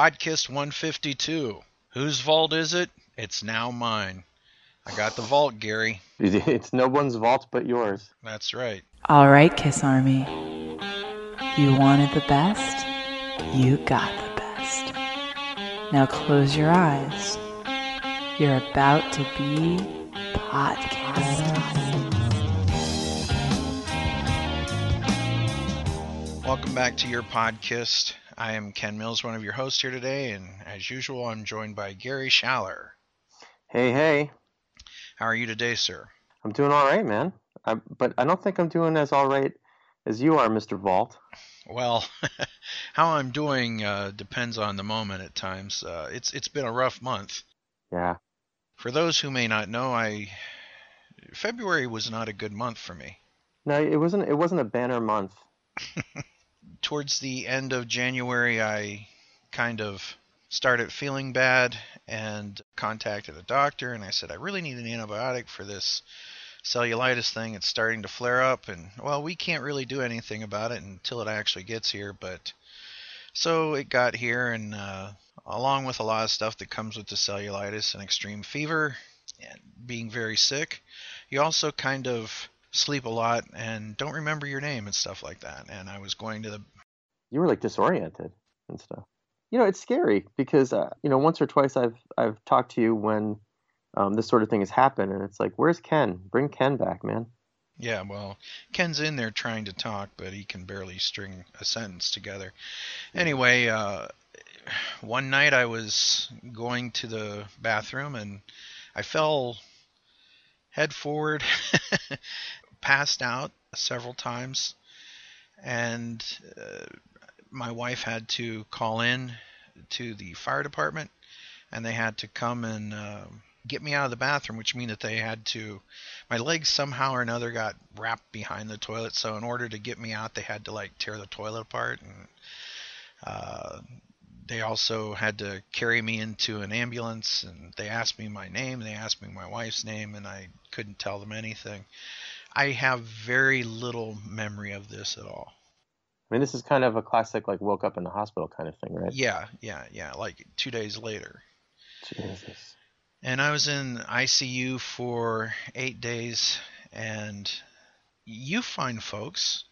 Podcast 152. Whose vault is it? It's now mine. I got the vault, Gary. It's no one's vault but yours. That's right. All right, Kiss Army. You wanted the best, you got the best. Now close your eyes. You're about to be podcast. Welcome back to your podcast. I am Ken Mills, one of your hosts here today, and as usual, I'm joined by Gary Schaller. Hey, hey. How are you today, sir? I'm doing all right, man. I, but I don't think I'm doing as all right as you are, Mr. Vault. Well, how I'm doing uh, depends on the moment at times. Uh, it's it's been a rough month. Yeah. For those who may not know, I February was not a good month for me. No, it wasn't. It wasn't a banner month. Towards the end of January, I kind of started feeling bad and contacted a doctor, and I said I really need an antibiotic for this cellulitis thing. It's starting to flare up, and well, we can't really do anything about it until it actually gets here. But so it got here, and uh, along with a lot of stuff that comes with the cellulitis and extreme fever and being very sick, you also kind of sleep a lot and don't remember your name and stuff like that. And I was going to the You were like disoriented and stuff. You know, it's scary because uh, you know once or twice I've I've talked to you when um, this sort of thing has happened, and it's like, where's Ken? Bring Ken back, man. yeah, well, Ken's in there trying to talk, but he can barely string a sentence together. Anyway, uh, one night I was going to the bathroom and I fell head forward, passed out several times, and uh, my wife had to call in to the fire department, and they had to come and uh, get me out of the bathroom, which means that they had to. My legs somehow or another got wrapped behind the toilet, so in order to get me out, they had to like tear the toilet apart and. Uh, they also had to carry me into an ambulance and they asked me my name they asked me my wife's name and i couldn't tell them anything i have very little memory of this at all I mean, this is kind of a classic, like woke up in the hospital kind of thing, right? yeah yeah yeah like two days later Jesus. and i was in icu for eight days and you fine folks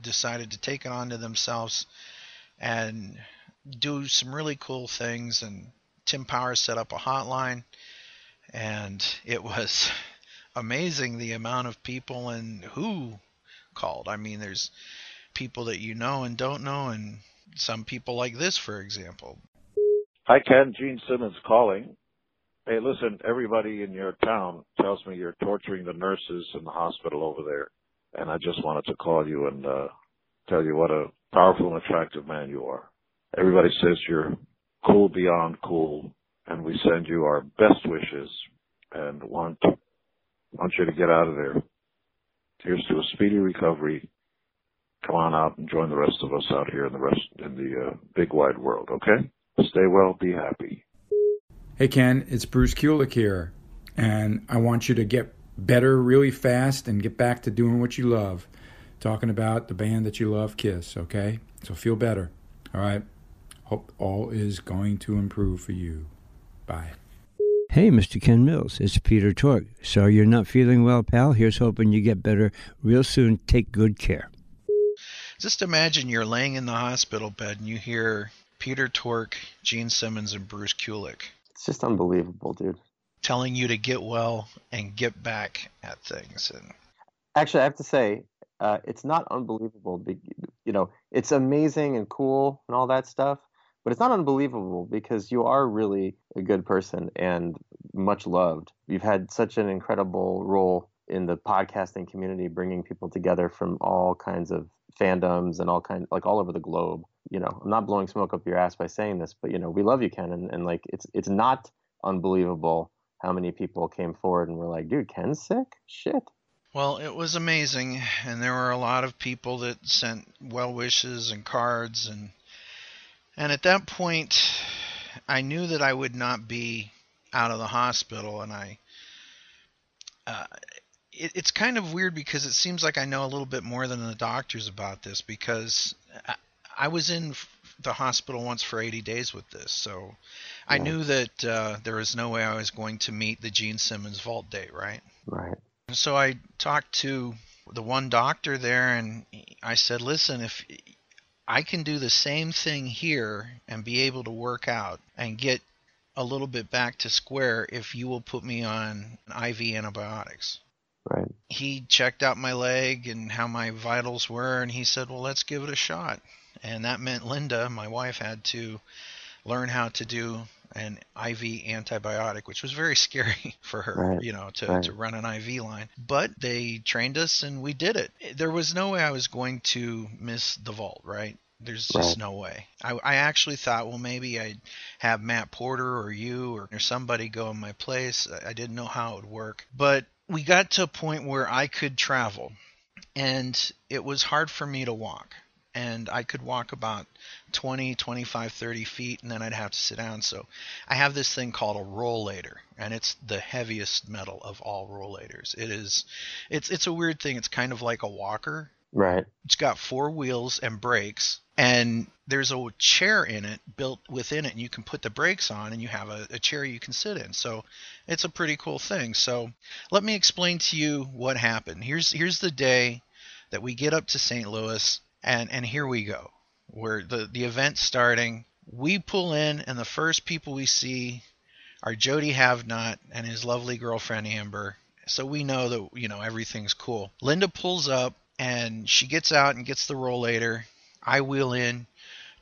decided to take it onto themselves and do some really cool things and tim powers set up a hotline and it was amazing the amount of people and who called i mean there's people that you know and don't know and some people like this for example Hi, Ken. Gene Simmons calling. Hey, listen, everybody in your town tells me you're torturing the nurses in the hospital over there. And I just wanted to call you and uh, tell you what a powerful and attractive man you are. Everybody says you're cool beyond cool, and we send you our best wishes and want want you to get out of there. Here's to a speedy recovery. Come on out and join the rest of us out here in the rest in the uh, big wide world. Okay? Stay well, be happy. Hey Ken, it's Bruce Kulick here, and I want you to get better really fast and get back to doing what you love. Talking about the band that you love, Kiss, okay? So feel better, all right? Hope all is going to improve for you. Bye. Hey, Mr. Ken Mills, it's Peter Tork. Sorry you're not feeling well, pal. Here's hoping you get better real soon. Take good care. just imagine you're laying in the hospital bed and you hear peter tork gene simmons and bruce kulick It's just unbelievable, dude. telling you to get well and get back at things and Actually, I have to say, uh, it's not unbelievable. You know, it's amazing and cool and all that stuff, but it's not unbelievable because you are really a good person and much loved. You've had such an incredible role in the podcasting community, bringing people together from all kinds of fandoms and all kind, like all over the globe. You know, I'm not blowing smoke up your ass by saying this, but you know, we love you, Ken, and, and like it's it's not unbelievable how many people came forward and were like, dude, Ken's sick? Shit. Well, it was amazing, and there were a lot of people that sent well wishes and cards, and and at that point, I knew that I would not be out of the hospital, and I. Uh, it, it's kind of weird because it seems like I know a little bit more than the doctors about this because I, I was in the hospital once for 80 days with this, so I Yeah. knew that uh, there was no way I was going to meet the Gene Simmons vault date, right? Right. So I talked to the one doctor there, and I said, "Listen, if I can do the same thing here and be able to work out and get a little bit back to square, if you will put me on IV antibiotics." Right. He checked out my leg and how my vitals were, and he said, "Well, let's give it a shot." And that meant Linda, my wife, had to learn how to do an IV antibiotic, which was very scary for her, Right, you know, to, right. to run an IV line. But they trained us and we did it. There was no way I was going to miss the vault, right? There's just Right. no way. I, I actually thought, well, maybe I'd have Matt Porter or you or, or somebody go in my place. I, I didn't know how it would work. But we got to a point where I could travel and it was hard for me to walk. And I could walk about 20, 25, 30 feet, and then I'd have to sit down. So I have this thing called a rollator, and it's the heaviest metal of all rollators. It is, it's it's a weird thing. It's kind of like a walker. Right. It's got four wheels and brakes, and there's a chair in it built within it, and you can put the brakes on, and you have a, a chair you can sit in. So it's a pretty cool thing. So let me explain to you what happened. Here's here's the day that we get up to St. Louis, and and here we go. Where the the event's starting, we pull in, and the first people we see are Jody Havnot and his lovely girlfriend Amber. So we know that you know everything's cool. Linda pulls up and she gets out and gets the rollator. I wheel in.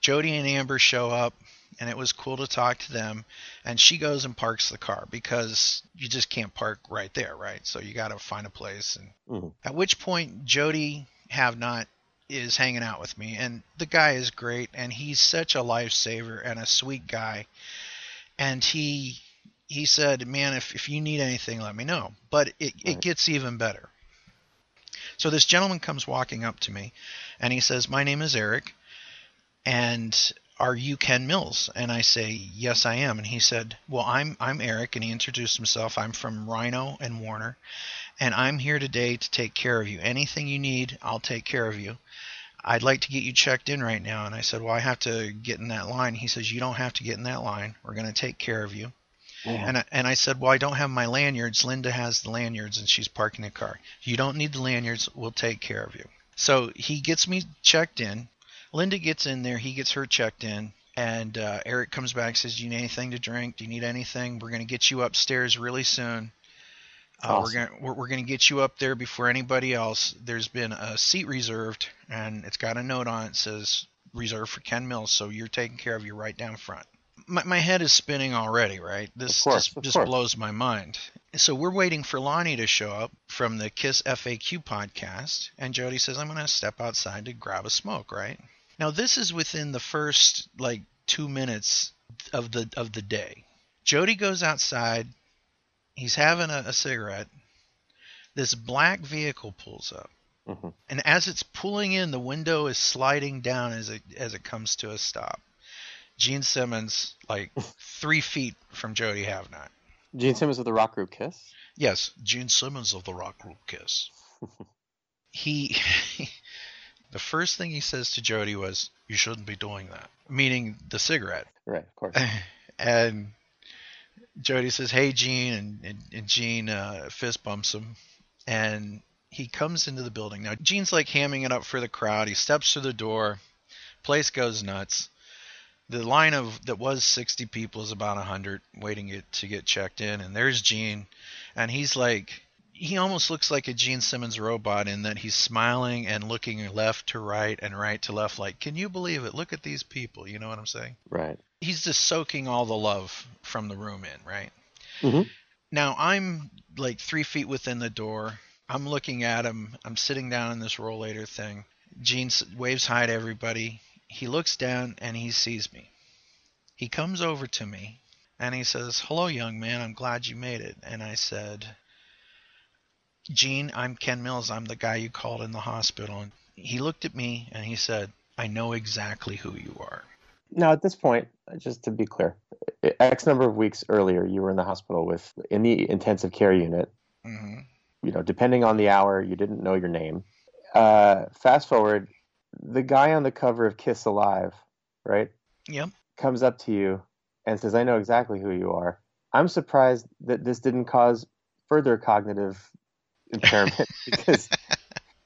Jody and Amber show up, and it was cool to talk to them. And she goes and parks the car because you just can't park right there, right? So you got to find a place. And Mhm. at which point Jody Havnot is hanging out with me, and the guy is great, and he's such a lifesaver and a sweet guy. And he he said, "Man, if if you need anything, let me know." But it, it gets even better. So this gentleman comes walking up to me, and he says, "My name is Eric, and are you Ken Mills?" And I say, "Yes, I am." And he said, "Well, I'm I'm Eric," and he introduced himself. I'm from Rhino and Warner, and I'm here today to take care of you. Anything you need, I'll take care of you. I'd like to get you checked in right now. And I said, Well, I have to get in that line. He says, You don't have to get in that line. We're going to take care of you. Man. And I, and I said, Well, I don't have my lanyards. Linda has the lanyards and she's parking the car. You don't need the lanyards. We'll take care of you. So he gets me checked in. Linda gets in there. He gets her checked in. And uh, Eric comes back says, Do you need anything to drink? Do you need anything? We're going to get you upstairs really soon. Uh, Awesome. We're gonna we're, we're gonna get you up there before anybody else. There's been a seat reserved, and it's got a note on it says reserved for Ken Mills, so you're taken care of. You're right down front. My, my head is spinning already, right? This course, just, course. blows my mind. So we're waiting for Lonnie to show up from the Kiss FAQ podcast, and Jody says I'm gonna step outside to grab a smoke, right? Now this is within the first like two minutes of the of the day. Jody goes outside. He's having a, a cigarette. This black vehicle pulls up, Mhm. and as it's pulling in, the window is sliding down as it as it comes to a stop. Gene Simmons, like three feet from Jody Havnot. Gene Simmons of the rock group Kiss. Yes, Gene Simmons of the rock group Kiss. he, the first thing he says to Jody was, "You shouldn't be doing that," meaning the cigarette. Right, of course. and Jody says, "Hey, Gene," and, and, and Gene uh, fist bumps him, and he comes into the building. Now Gene's like hamming it up for the crowd. He steps through the door, place goes nuts. The line of that was 60 people is about 100 waiting it, to get checked in, and there's Gene, and he's like. He almost looks like a Gene Simmons robot in that he's smiling and looking left to right and right to left, like, can you believe it? Look at these people. You know what I'm saying? Right. he's just soaking all the love from the room in, right? Mhm. Now I'm like three feet within the door. I'm looking at him. I'm sitting down in this rollator thing. Gene waves hi to everybody. He looks down and he sees me. He comes over to me and he says, "Hello, young man. I'm glad you made it." And I said, "Gene, I'm Ken Mills. I'm the guy you called in the hospital." And he looked at me and he said, "I know exactly who you are." Now, at this point, just to be clear, X number of weeks earlier, you were in the hospital with in the intensive care unit. hmm You know, depending on the hour, you didn't know your name. Uh, fast forward, the guy on the cover of Kiss Alive right? Yep. Comes up to you and says, "I know exactly who you are." I'm surprised that this didn't cause further cognitive impairment because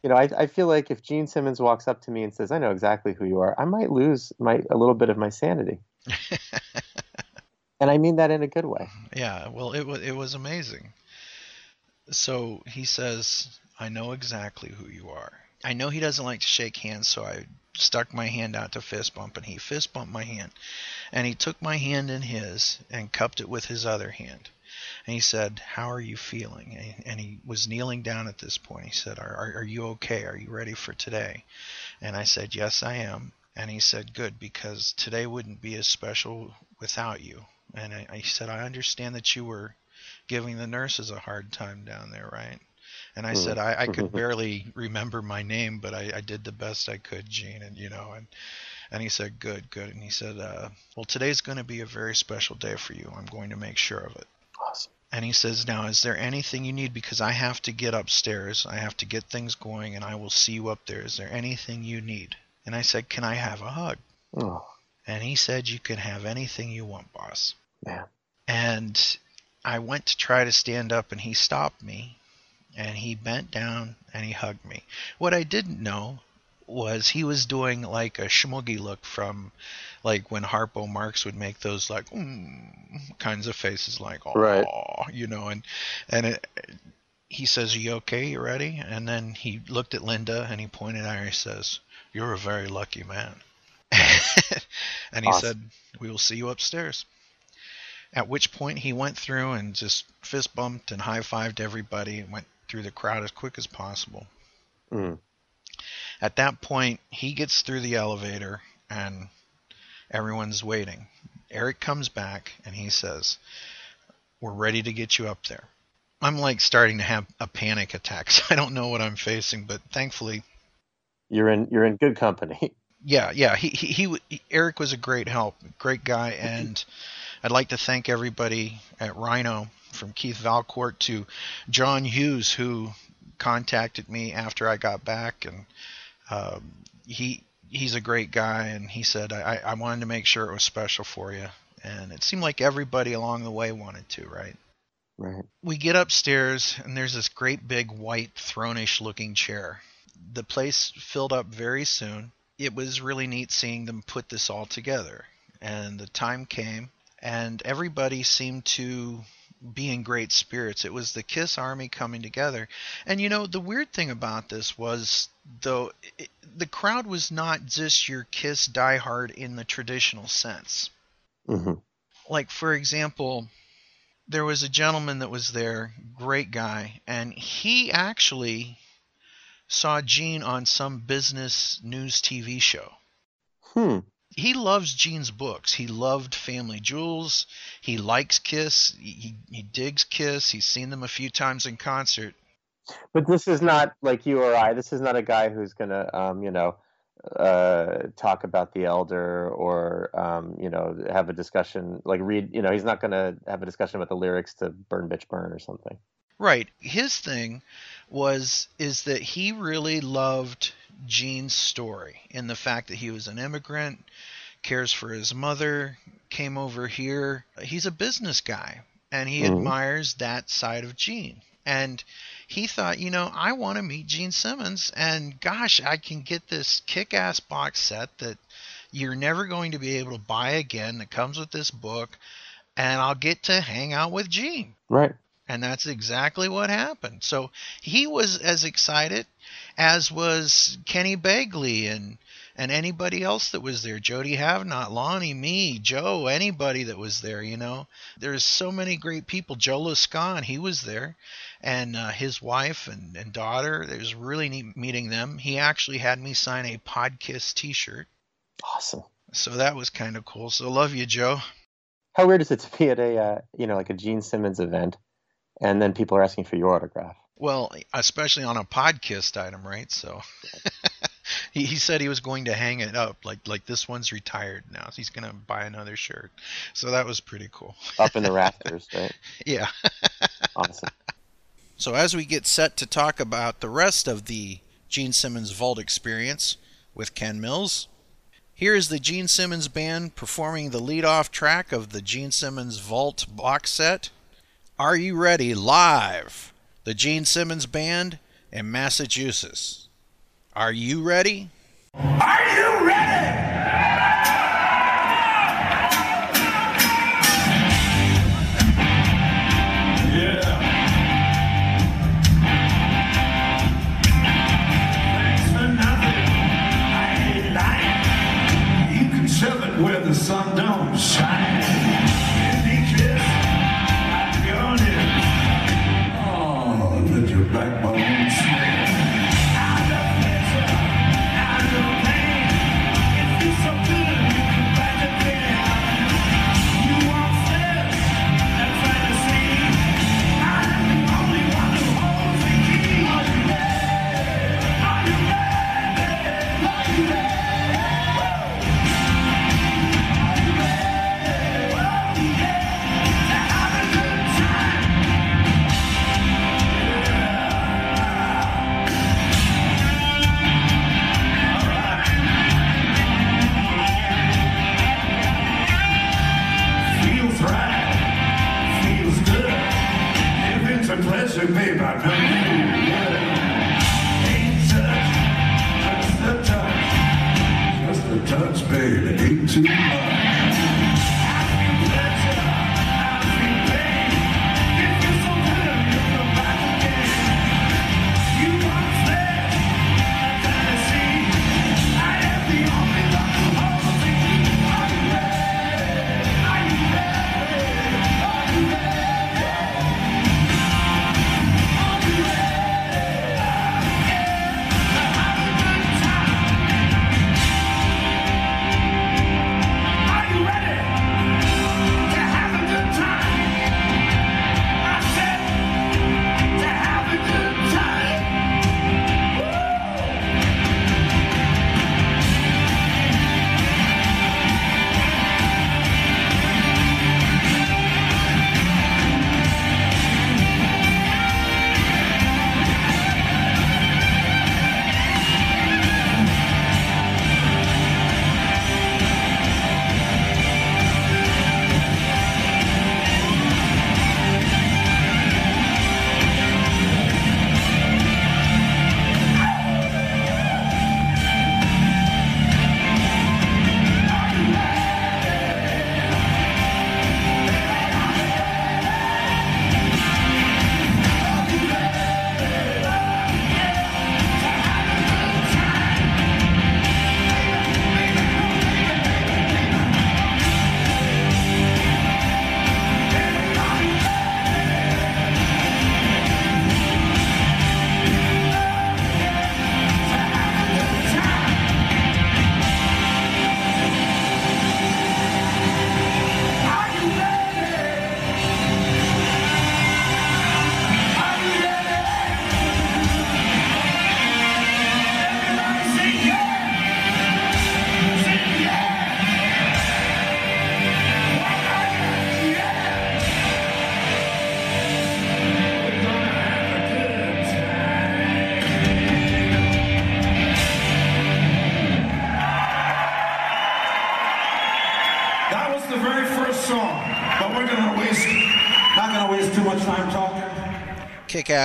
you know I, I feel like if Gene Simmons walks up to me and says, "I know exactly who you are," I might lose my a little bit of my sanity, and I mean that in a good way. Yeah, well, it was it was amazing. So he says, "I know exactly who you are." I know he doesn't like to shake hands, so I stuck my hand out to fist bump, and he fist bumped my hand, and he took my hand in his and cupped it with his other hand, and he said, "How are you feeling?" And and he was kneeling down at this point. He said, "Are, are, are you okay? Are you ready for today?" And I said, "Yes, I am." And he said, "Good, because today wouldn't be as special without you." And I, I said, "I understand that you were giving the nurses a hard time down there, right?" And I Hmm. said, I, I could barely remember my name, but I, I did the best I could, Gene. And, you know, and, and he said, good, good. And he said, uh, well, today's going to be a very special day for you. I'm going to make sure of it. Awesome. And he says, now, is there anything you need? Because I have to get upstairs. I have to get things going, and I will see you up there. Is there anything you need? And I said, can I have a hug? Oh And he said, you can have anything you want, boss. man. And I went to try to stand up, and he stopped me, and he bent down and he hugged me. What I didn't know was he was doing like a schmoogie look from like when Harpo Marx would make those like mm, kinds of faces like oh Right. you know and and it, he says are you okay you ready and then he looked at Linda and he pointed at her and he says you're a very lucky man and he Awesome. said we will see you upstairs at which point he went through and just fist bumped and high fived everybody and went through the crowd as quick as possible. Mm. At that point, he gets through the elevator and everyone's waiting. Eric comes back and he says, We're ready to get you up there. I'm like starting to have a panic attack. So I don't know what I'm facing, but thankfully, You're in you're in good company. yeah, yeah, he, he, he, Eric was a great help, great guy, and I'd like to thank everybody at Rhino, from Keith Valcourt to John Hughes, who contacted me after I got back, and um, he he's a great guy, and he said I, I wanted to make sure it was special for you, and it seemed like everybody along the way wanted to, right? Right. we get upstairs and there's this great big white throne-ish looking chair. The place filled up very soon. It was really neat seeing them put this all together. And the time came and everybody seemed to be in great spirits. It was the Kiss Army coming together. And you know, the weird thing about this was though it, the crowd was not just your Kiss diehard in the traditional sense hmm like for example there was a gentleman that was there great guy and he actually saw gene on some business news tv show Hmm. He loves gene's books he loved family jewels he likes kiss he, he, digs kiss he's seen them a few times in concert But this is not like you or I. This is not a guy who's gonna, um, you know, uh, talk about the elder or, um, you know, have a discussion. Like read, you know, he's not gonna have a discussion about the lyrics to "Burn Bitch Burn" or something. Right. His thing was is that he really loved Gene's story in the fact that he was an immigrant, cares for his mother, came over here. He's a business guy and he Mhm. admires that side of Gene. And he thought, you know, I want to meet Gene Simmons and gosh, I can get this kick-ass box set that you're never going to be able to buy again that comes with this book and I'll get to hang out with Gene. Right. And that's exactly what happened. So he was as excited as was Kenny Begley and and anybody else that was there. Jody Havnot, Lonnie, me, Joe, anybody that was there, you know. There's so many great people. Joe Lascon, he was there. And uh, his wife and, and daughter. It was really neat meeting them. He actually had me sign a Podkiss t-shirt. Awesome. So that was kind of cool. So love you, Joe. How weird is it to be at a, uh, you know, like a Gene Simmons event, and then people are asking for your autograph? Well, especially on a podcast item, right? So he, he said he was going to hang it up, like like this one's retired now. He's gonna buy another shirt. So that was pretty cool. Up in the rafters, right? Yeah. Awesome. So as we get set to talk about the rest of the Gene Simmons Vault experience with Ken Mills, Here is the Gene Simmons Band performing the lead-off track of the Gene Simmons Vault box set. Are you ready? Live! The Gene Simmons Band in Massachusetts. Are you ready? Are you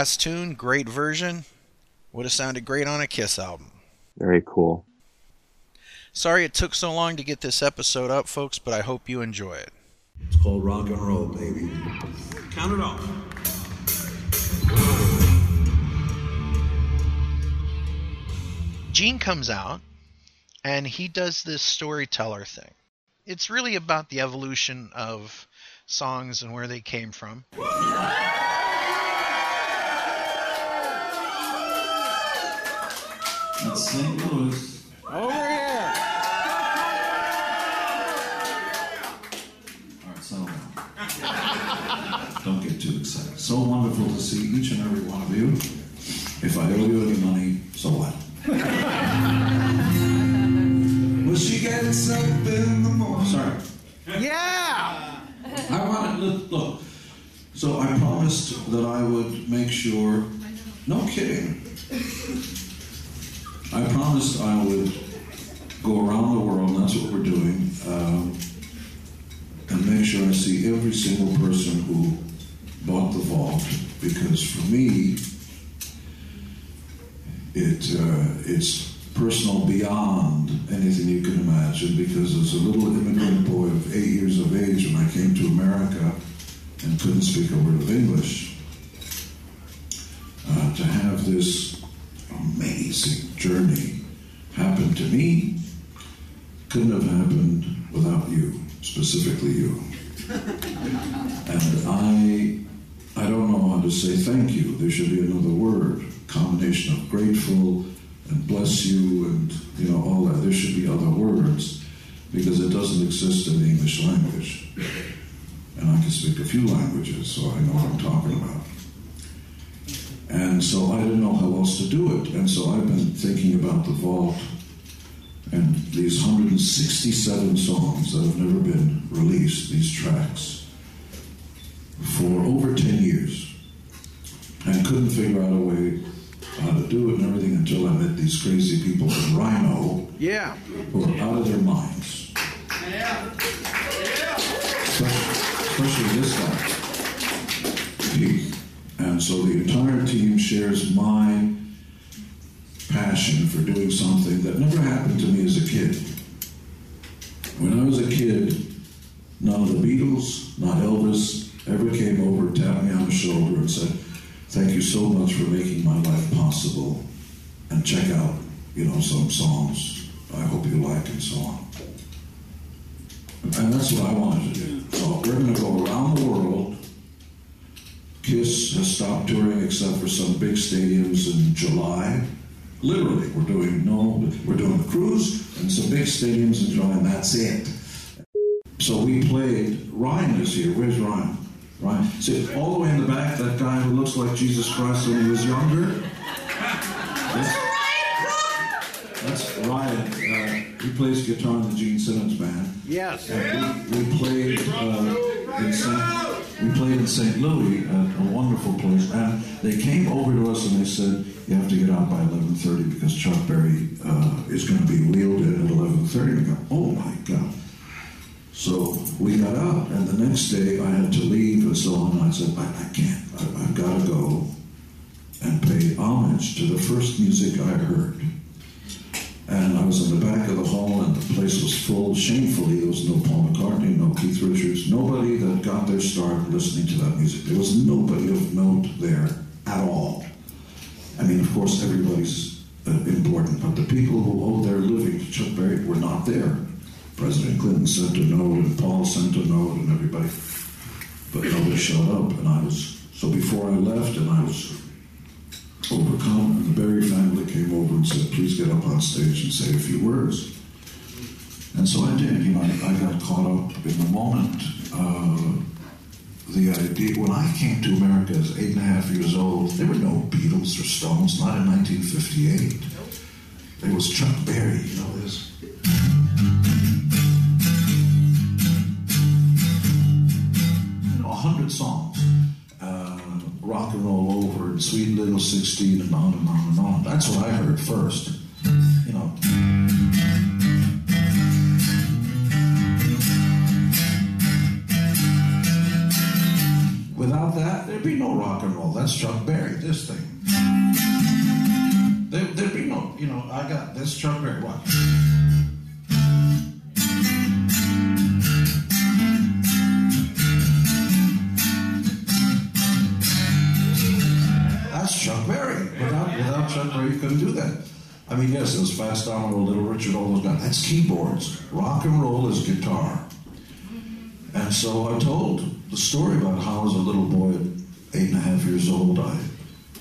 Kick tune, great version. Would have sounded great on a Kiss album. Very cool. Sorry it took so long to get this episode up, folks, but I hope you enjoy it. It's called rock and roll, baby. Count it off. Gene comes out and he does this storyteller thing. It's really about the evolution of songs and where they came from. That's St. Louis. Over here. All right, settle down. Don't get too excited. So wonderful to see each and every one of you. If I owe you any money, so what? well, she gets up in the morning. Sorry. Yeah. I wanted look, look. So I promised that I would make sure. No kidding. I promised I would go around the world, and that's what we're doing, um, and make sure I see every single person who bought the vault, because for me, it uh, it's personal beyond anything you can imagine. Because as a little immigrant boy of eight years of age, when I came to America and couldn't speak a word of English, uh, to have this amazing journey happened to me couldn't have happened without you, specifically you. And I, I don't know how to say thank you. There should be another word, combination of grateful and bless you and you know all that. There should be other words because it doesn't exist in the English language. And I can speak a few languages, so I know what I'm talking about. And so I didn't know how else to do it. And so I've been thinking about the vault and these 167 songs that have never been released, these tracks, for over 10 years. And couldn't figure out a way how to do it and everything until I met these crazy people from Rhino Yeah. who are out of their minds. Especially, especially this guy, Pete. And so the entire team shares my passion for doing something that never happened to me as a kid. When I was a kid, none of the Beatles, not Elvis, ever came over, tapped me on the shoulder, and said, Thank you so much for making my life possible. And check out, you know, some songs I hope you like and so on. And that's what I wanted to do. So we're going to go around the world. Kiss has stopped touring except for some big stadiums in July. Literally, we're doing no, we're doing a cruise and some big stadiums in July, and that's it. So we played. Ryan is here. Where's Ryan? Ryan. See, all the way in the back, that guy who looks like Jesus Christ when he was younger. That's, that's Ryan. Uh, he plays guitar in the Gene Simmons band. Yes. And we, we played uh, in St. We played in St. Louis at a wonderful place, and they came over to us and they said, "You have to get out by 11:30 because Chuck Berry uh, is going to be wheeled in at 11:30." We go, "Oh my God!" So we got out, and the next day I had to leave and so on. I said, "I, I can't. I, I've got to go and pay homage to the first music I heard." And I was in the back of the hall, and the place was full. Shamefully, there was no Paul McCartney, no Keith Richards, nobody that got their start listening to that music. There was nobody of note there at all. I mean, of course, everybody's uh, important, but the people who owe their living to Chuck Berry were not there. President Clinton sent a note, and Paul sent a note, and everybody, but nobody showed up. And I was so before I left, and I was overcome, and the Berry family came over and said, please get up on stage and say a few words. And so I did. You know, I, got caught up in the moment. Uh, the idea, when I came to America as eight and a half years old, there were no Beatles or Stones, not in 1958. There was Chuck Berry, you know this. You know, a hundred songs. Uh, rock and roll over, Sweet Little 16, and on and on and on. That's what I heard first. You know. Without that, there'd be no rock and roll. That's Chuck Berry, this thing. There, there'd be no, you know, I got this Chuck Berry. I mean, yes, it was Fats Domino, Little Richard, all those guys. That's keyboards. Rock and roll is guitar. And so I told the story about how, as a little boy at eight and a half years old, I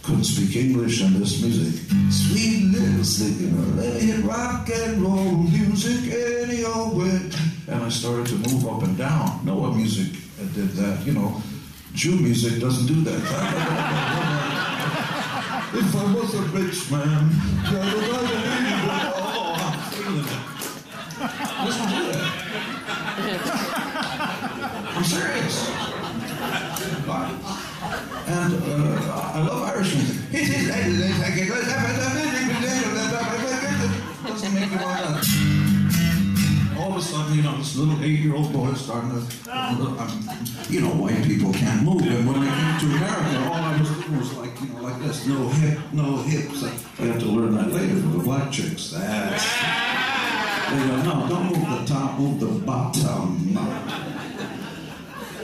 couldn't speak English and this music. Sweet little sleepy, let me rock and roll music any old way. And I started to move up and down. No one music did that, you know. Jew music doesn't do that. if I was a rich man, oh, I'm feeling it. Doesn't do that. I'm serious. And uh, I love Irish music. Doesn't make me want to. all of a sudden, you know, this little eight-year-old boy is starting to, um, you know, white people can't move. And when I came to America, all I was doing was like, this, no hip, no hips. I have to learn that later for the black chicks. That's. They go, no, don't move the top, move the bottom.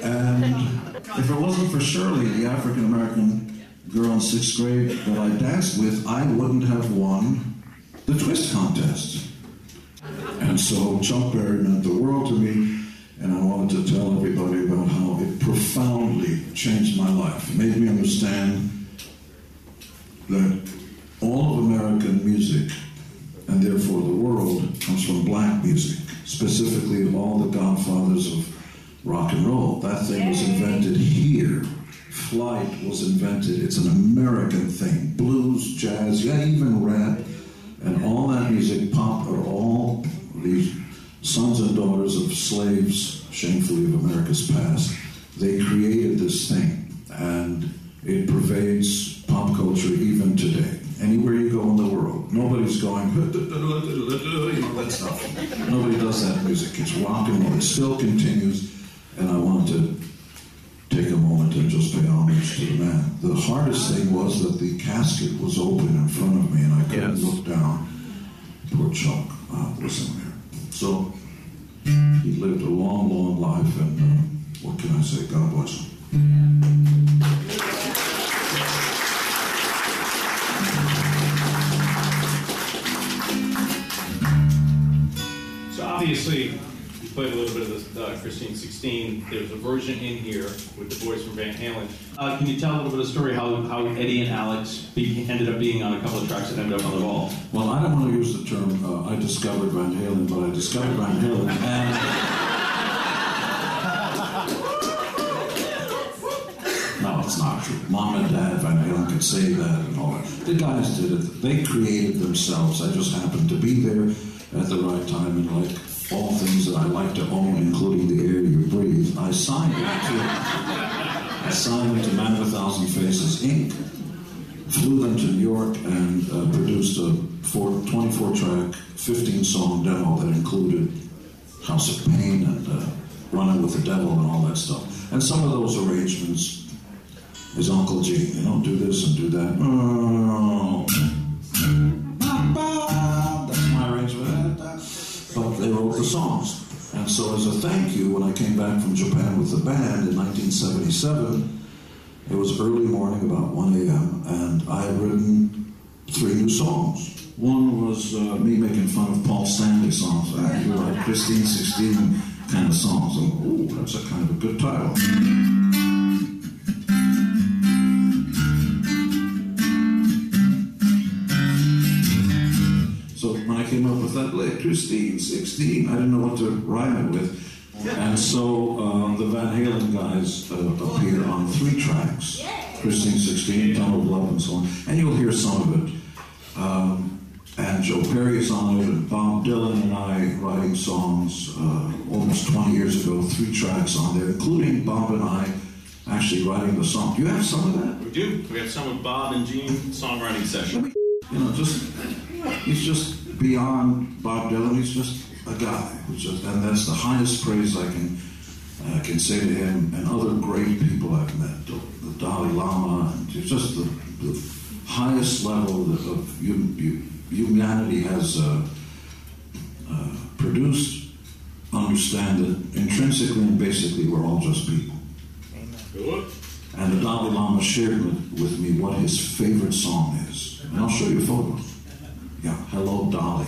And if it wasn't for Shirley, the African American girl in sixth grade that I danced with, I wouldn't have won the twist contest. And so Chuck Berry meant the world to me, and I wanted to tell everybody about how it profoundly changed my life, made me understand that all of American music, and therefore the world, comes from black music, specifically all the godfathers of rock and roll. That thing was invented here. Flight was invented. It's an American thing. Blues, jazz, yeah, even rap, and all that music, pop, are all the sons and daughters of slaves, shamefully of America's past. They created this thing, and it pervades pop culture even today. Anywhere you go in the world, nobody's going, you know, that stuff. Nobody does that music. It's rock and roll. It still continues, and I want to take a moment and just pay homage to the man. The hardest thing was that the casket was open in front of me, and I couldn't Yes. look down. Poor Chuck uh, was in there. So he lived a long, long life, and uh, what can I say? God bless him. So obviously, you played a little bit of this uh, Christine 16. There's a version in here with the boys from Van Halen. Uh, can you tell a little bit of the story how, how Eddie and Alex be, ended up being on a couple of tracks that ended up on the wall? Well, I don't want to use the term uh, I discovered Van Halen, but I discovered Van Halen. And no, it's not true. Mom and Dad Van Halen could say that and all that. The guys did it. They created themselves. I just happened to be there at the right time and like all things that I like to own, including the air you breathe, I signed it to I signed it to Man of a Thousand Faces Inc flew them to New York and uh, produced a four, 24 track, 15 song demo that included House of Pain and uh, Running with the Devil and all that stuff. And some of those arrangements is Uncle G. You know, do this and do that. Oh. They wrote the songs. And so, as a thank you, when I came back from Japan with the band in 1977, it was early morning, about 1 a.m., and I had written three new songs. One was uh, me making fun of Paul Stanley songs. Like Christine 16 kind of songs. And, ooh, that's a kind of a good title. Up with that lick, Christine 16, I didn't know what to rhyme it with. And so uh, the Van Halen guys uh, appear on three tracks Christine 16, Tunnel of Love, and so on. And you'll hear some of it. Um, and Joe Perry is on it, and Bob Dylan and I writing songs uh, almost 20 years ago, three tracks on there, including Bob and I actually writing the song. Do you have some of that? We do. We have some of Bob and Gene songwriting session. You know, just he's just beyond Bob Dylan. He's just a guy, just, and that's the highest praise I can uh, can say to him and other great people I've met, the, the Dalai Lama, and it's just the, the highest level of, of humanity has uh, uh, produced. Understand that intrinsically and basically we're all just people. Good. And the Dalai Lama shared with, with me what his favorite song is. And I'll show you photos. Yeah, Hello Dolly.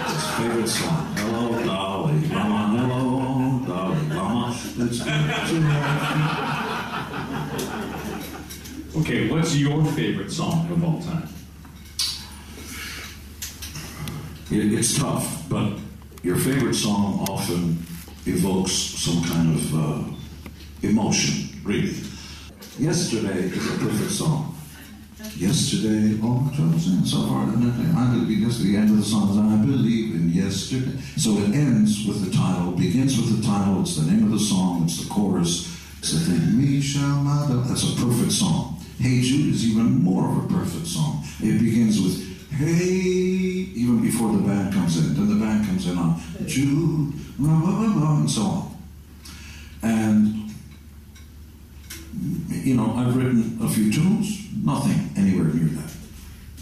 It's his favorite song. Hello Dolly. Lama, hello Dolly. It's Okay, what's your favorite song of all time? It, it's tough, but your favorite song often evokes some kind of uh, emotion, really. Yesterday is a perfect song. Yesterday, all my troubles and so and I believe yes, the end of the song is I believe in yesterday. So it ends with the title, begins with the title, it's the name of the song, it's the chorus, it's the thing, Michelle that's a perfect song. Hey Jude is even more of a perfect song. It begins with hey, even before the band comes in. Then the band comes in on Jude, blah, blah, blah, and so on. And, you know, I've written a few tunes, nothing anywhere near that.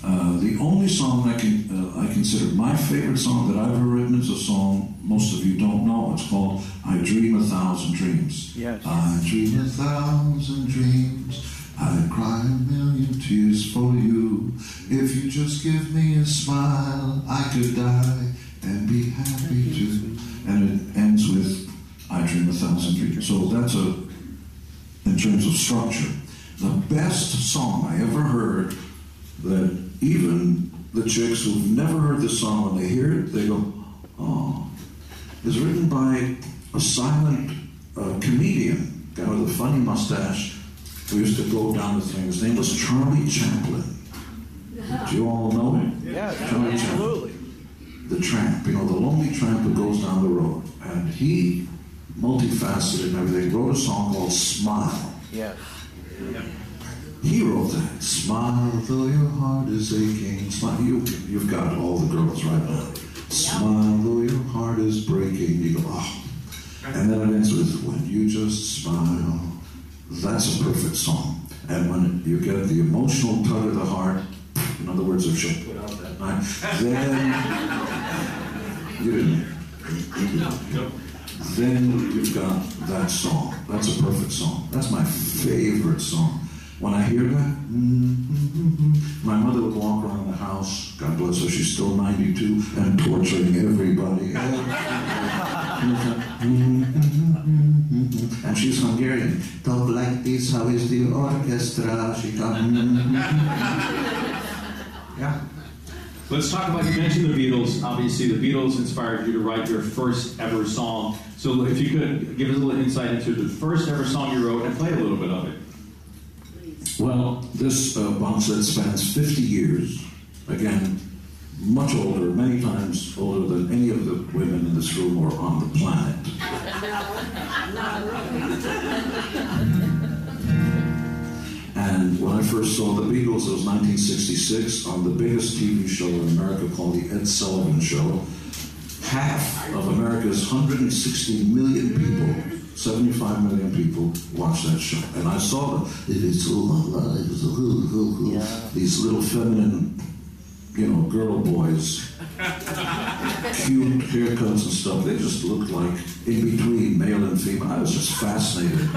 Uh, the only song I can uh, I consider my favorite song that I've ever written is a song most of you don't know. It's called "I Dream a Thousand Dreams." Yes. I dream a thousand dreams. I cry a million tears for you. If you just give me a smile, I could die and be happy too. And it ends with "I dream a thousand dreams." So that's a in terms of structure. The best song I ever heard that even the chicks who've never heard this song, when they hear it, they go, oh, is written by a silent uh, comedian, guy with a funny mustache, who used to go down the thing. His name was Charlie Chaplin. Do you all know him? Yeah, Charlie absolutely. Chaplin. The tramp, you know, the lonely tramp who goes down the road. And he, multifaceted and everything, wrote a song called Smile. Yes. He wrote that. Smile though your heart is aching. Smile. You, you've got all the girls right now. Smile though your heart is breaking. You go, oh. And then it ends with, when you just smile. That's a perfect song. And when you get the emotional tug of the heart, in other words, if she'll put out that night, then you didn't. Then you've got that song. That's a perfect song. That's my favorite song. When I hear that, mm-hmm, my mother would walk around the house, God bless her, she's still 92, and torturing everybody. And she's Hungarian. Talk like this, how is the orchestra? She come. Mm-hmm. Yeah. Let's talk about, you mentioned the Beatles. Obviously, the Beatles inspired you to write your first ever song. So if you could give us a little insight into the first ever song you wrote and play a little bit of it. Well, this uh, box set spans 50 years. Again, much older, many times older than any of the women in this room or on the planet. And when I first saw the Beatles, it was 1966 on the biggest TV show in America called The Ed Sullivan Show. Half of America's 160 million people, 75 million people, watched that show. And I saw them. It is so alive, it's so hoo, hoo, hoo. These little feminine, you know, girl boys cute haircuts and stuff. They just looked like in between male and female. I was just fascinated.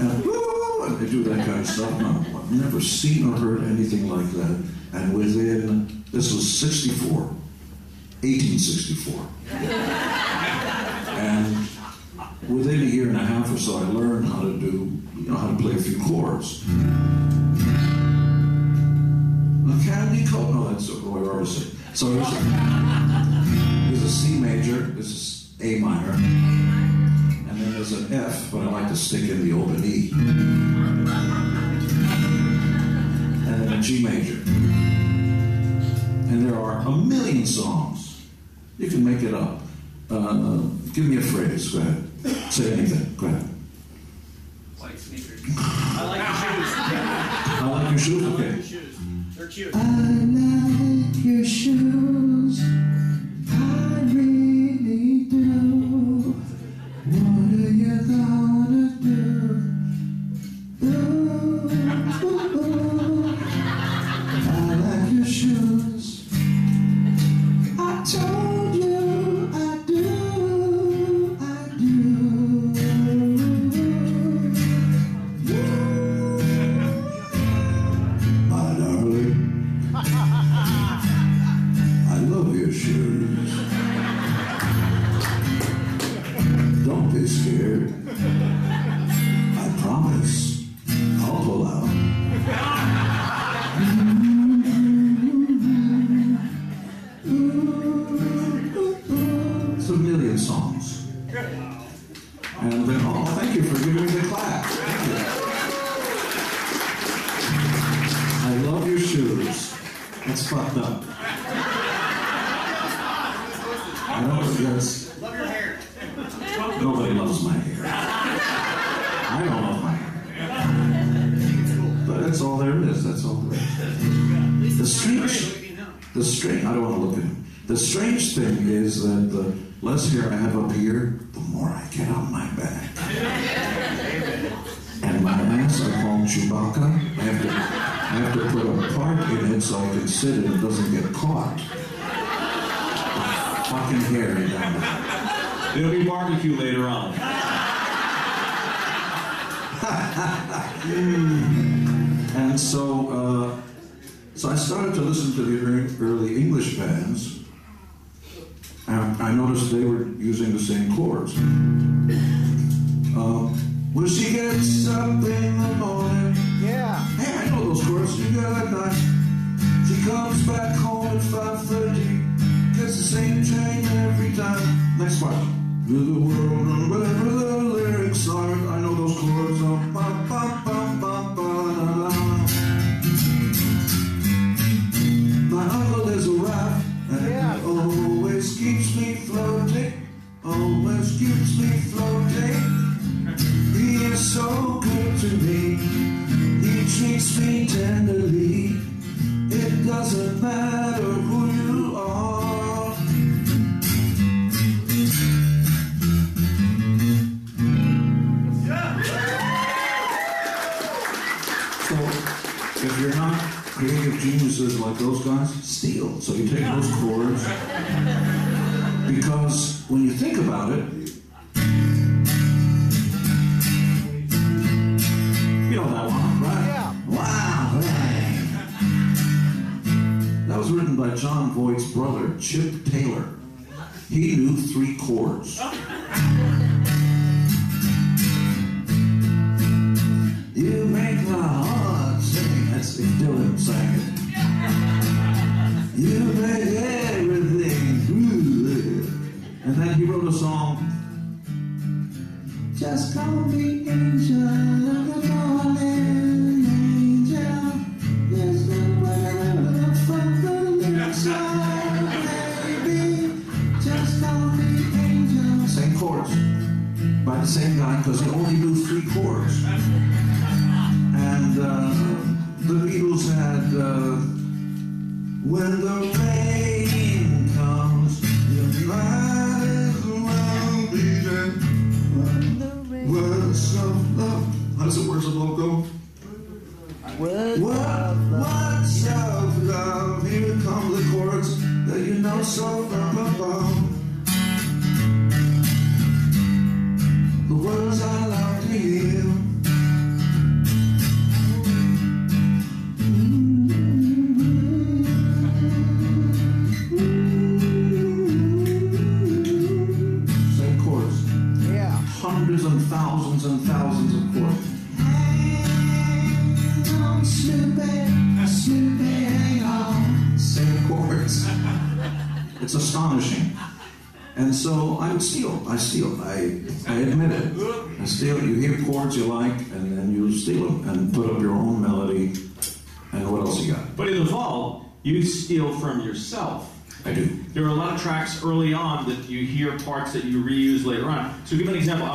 And, woo, and they do that kind of stuff. No, I've never seen or heard anything like that. And within, this was 64, 1864. And within a year and a half or so, I learned how to do, you know, how to play a few chords. A candy coat? No, that's Roy Orbison. So here's a, oh, a C major, this is A minor, and then there's an F, but I like to stick in the open E. And then a G major. And there are a million songs. You can make it up. Uh, give me a phrase. Go ahead. Say anything. Go ahead. White sneakers. I like your shoes. I like your shoes. Okay. Your shoes. They're cute. I like your shoes. sedative doesn't get caught. Fucking hairy down there. There'll be barbecue later on. and so, uh, so I started to listen to the early English bands Next one. Do the world and whatever the lyrics are, I know those chords are, my chords.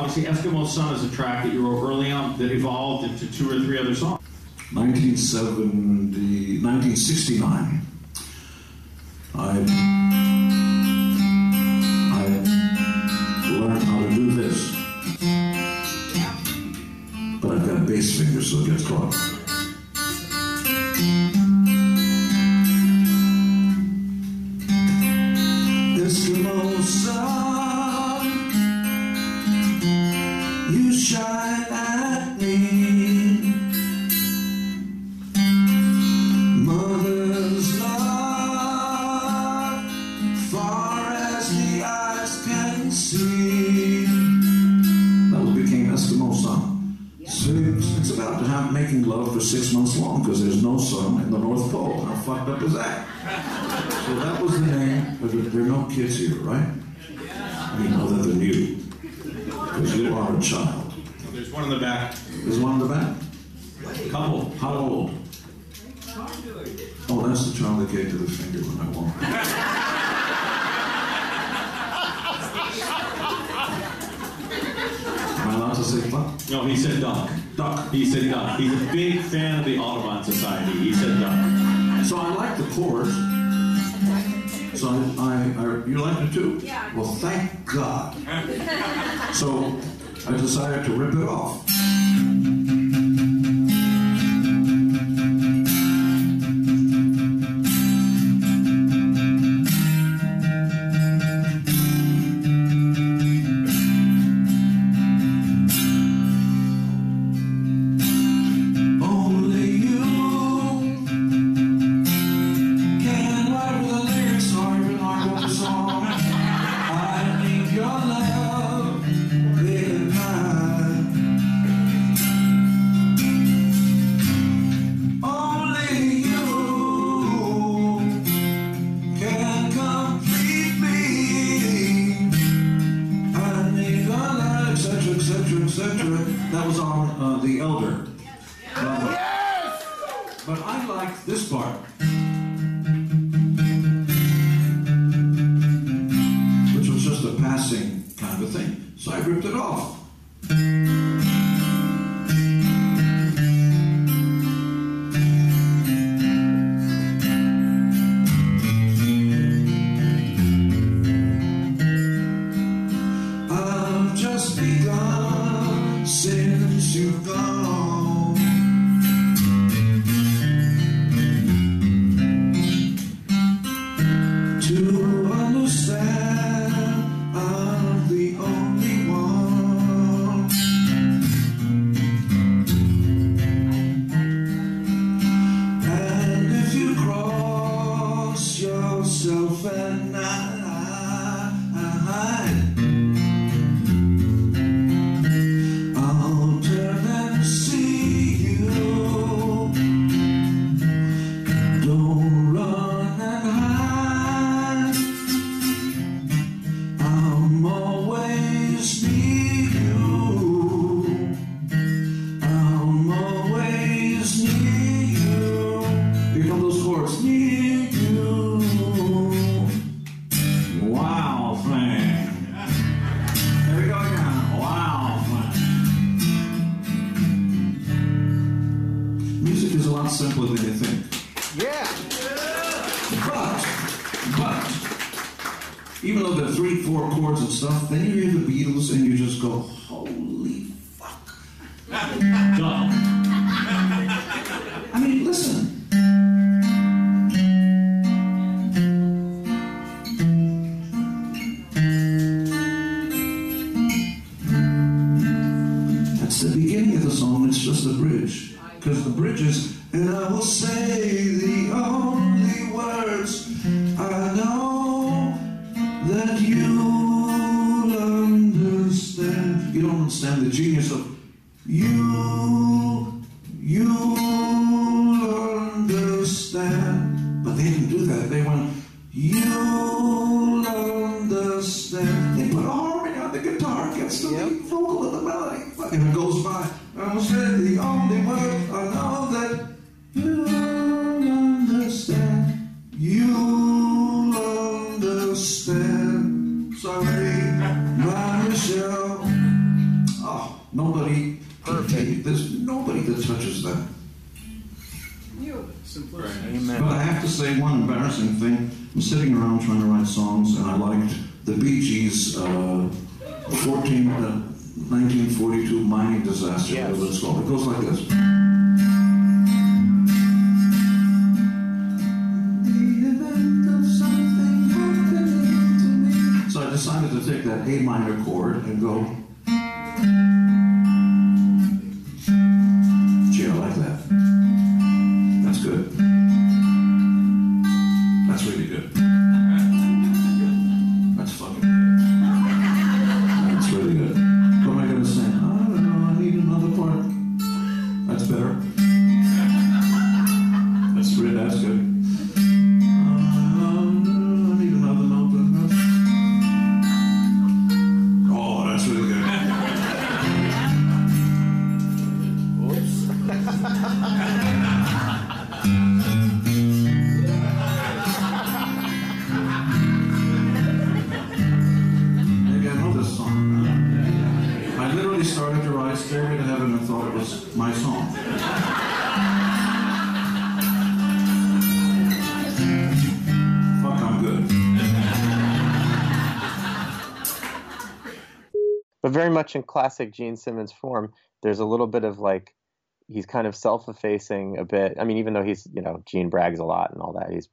obviously Eskimo Sun is a track that you wrote early on that evolved into two or three other songs. 1970, 1969. I It's about not making love for six months long because there's no sun in the North Pole. How fucked up is that? So that was the name. But there are no kids here, right? We know that they're new because you are a child. There's one in the back. There's one in the back. Couple. How old? Oh, that's the child that gave to the finger when I walked. No, he said duck. Duck. He said duck. He's a big fan of the Audubon Society. He said duck. So I like the chorus. So I, I, I you like it too? Yeah. Well, thank God. so I decided to rip it off. Much in classic Gene Simmons form. There's a little bit of like he's kind of self-effacing a bit. I mean, even though he's you know Gene brags a lot and all that, he's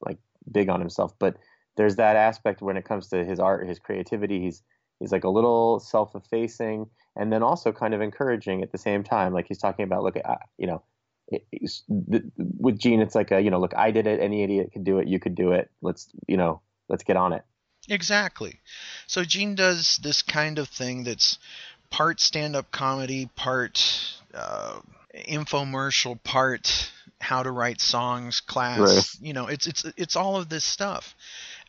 like big on himself. But there's that aspect when it comes to his art, his creativity. He's he's like a little self-effacing and then also kind of encouraging at the same time. Like he's talking about, look, you know, it- the, with Gene, it's like a, you know, look, I did it. Any idiot could do it. You could do it. Let's, you know, let's get on it. Exactly. So Gene does this kind of thing that's part stand-up comedy, part uh, infomercial, part how to write songs class. Right. You know, it's it's it's all of this stuff,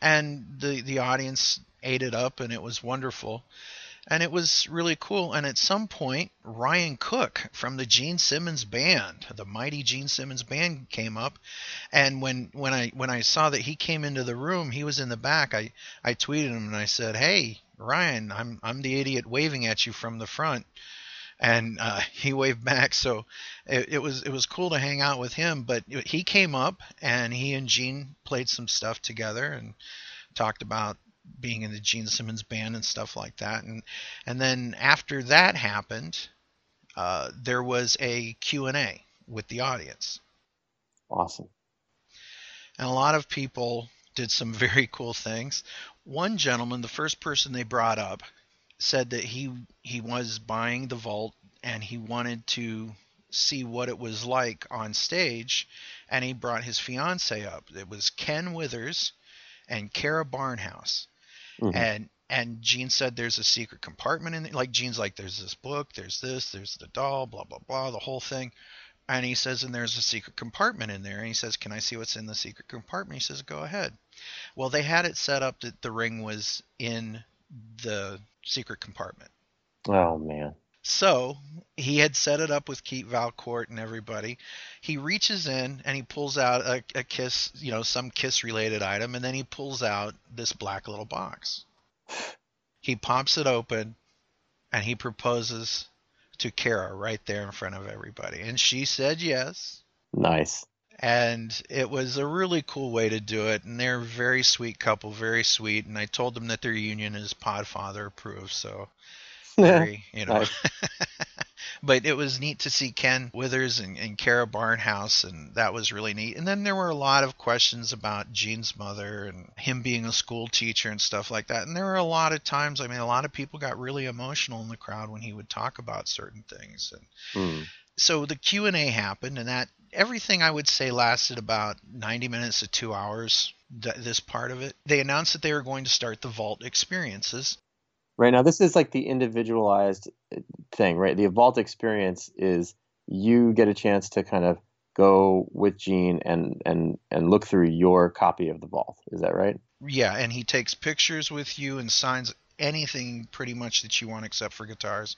and the the audience ate it up, and it was wonderful. And it was really cool. And at some point, Ryan Cook from the Gene Simmons band, the mighty Gene Simmons band, came up. And when when I when I saw that he came into the room, he was in the back. I I tweeted him and I said, "Hey, Ryan, I'm I'm the idiot waving at you from the front." And uh, he waved back, so it, it was it was cool to hang out with him. But he came up and he and Gene played some stuff together and talked about being in the Gene Simmons band and stuff like that. And and then after that happened, uh, there was a Q and A with the audience. Awesome. And a lot of people did some very cool things. One gentleman, the first person they brought up, said that he he was buying the vault and he wanted to see what it was like on stage and he brought his fiance up. It was Ken Withers and Kara Barnhouse. Mhm. And and Gene said there's a secret compartment in it. Like Gene's like there's this book, there's this, there's the doll, blah blah blah, the whole thing. And he says, and there's a secret compartment in there. And he says, can I see what's in the secret compartment? He says, go ahead. Well, they had it set up that the ring was in the secret compartment. Oh man. So he had set it up with Keith Valcourt and everybody. He reaches in and he pulls out a, a kiss, you know, some kiss related item, and then he pulls out this black little box. He pops it open and he proposes to Kara right there in front of everybody. And she said yes. Nice. And it was a really cool way to do it. And they're a very sweet couple, very sweet. And I told them that their union is Podfather approved. So very, you know. But it was neat to see Ken Withers and, and Kara Barnhouse, and that was really neat. And then there were a lot of questions about Gene's mother and him being a school teacher and stuff like that. And there were a lot of times, I mean, a lot of people got really emotional in the crowd when he would talk about certain things. And Hmm. so the Q&A happened, and that everything I would say lasted about 90 minutes to two hours. Th- this part of it, they announced that they were going to start the Vault experiences, Right now, this is like the individualized uh, thing, right? The Vault experience is you get a chance to kind of go with Gene and and and look through your copy of the Vault. Is that right? Yeah, and he takes pictures with you and signs anything pretty much that you want except for guitars.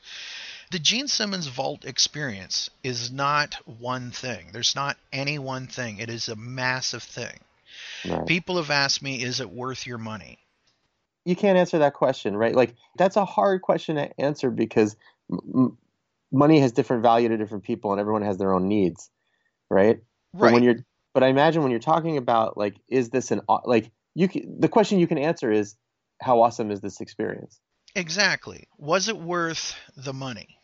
The Gene Simmons Vault experience is not one thing. There's not any one thing. It is a massive thing. Right. People have asked me, is it worth your money? You can't answer that question, right? Like that's a hard question to answer because m- money has different value to different people, and everyone has their own needs, right? Right. But when you're, but I imagine when you're talking about like, is this an like you? Can, the question you can answer is, how awesome is this experience? Exactly. Was it worth the money?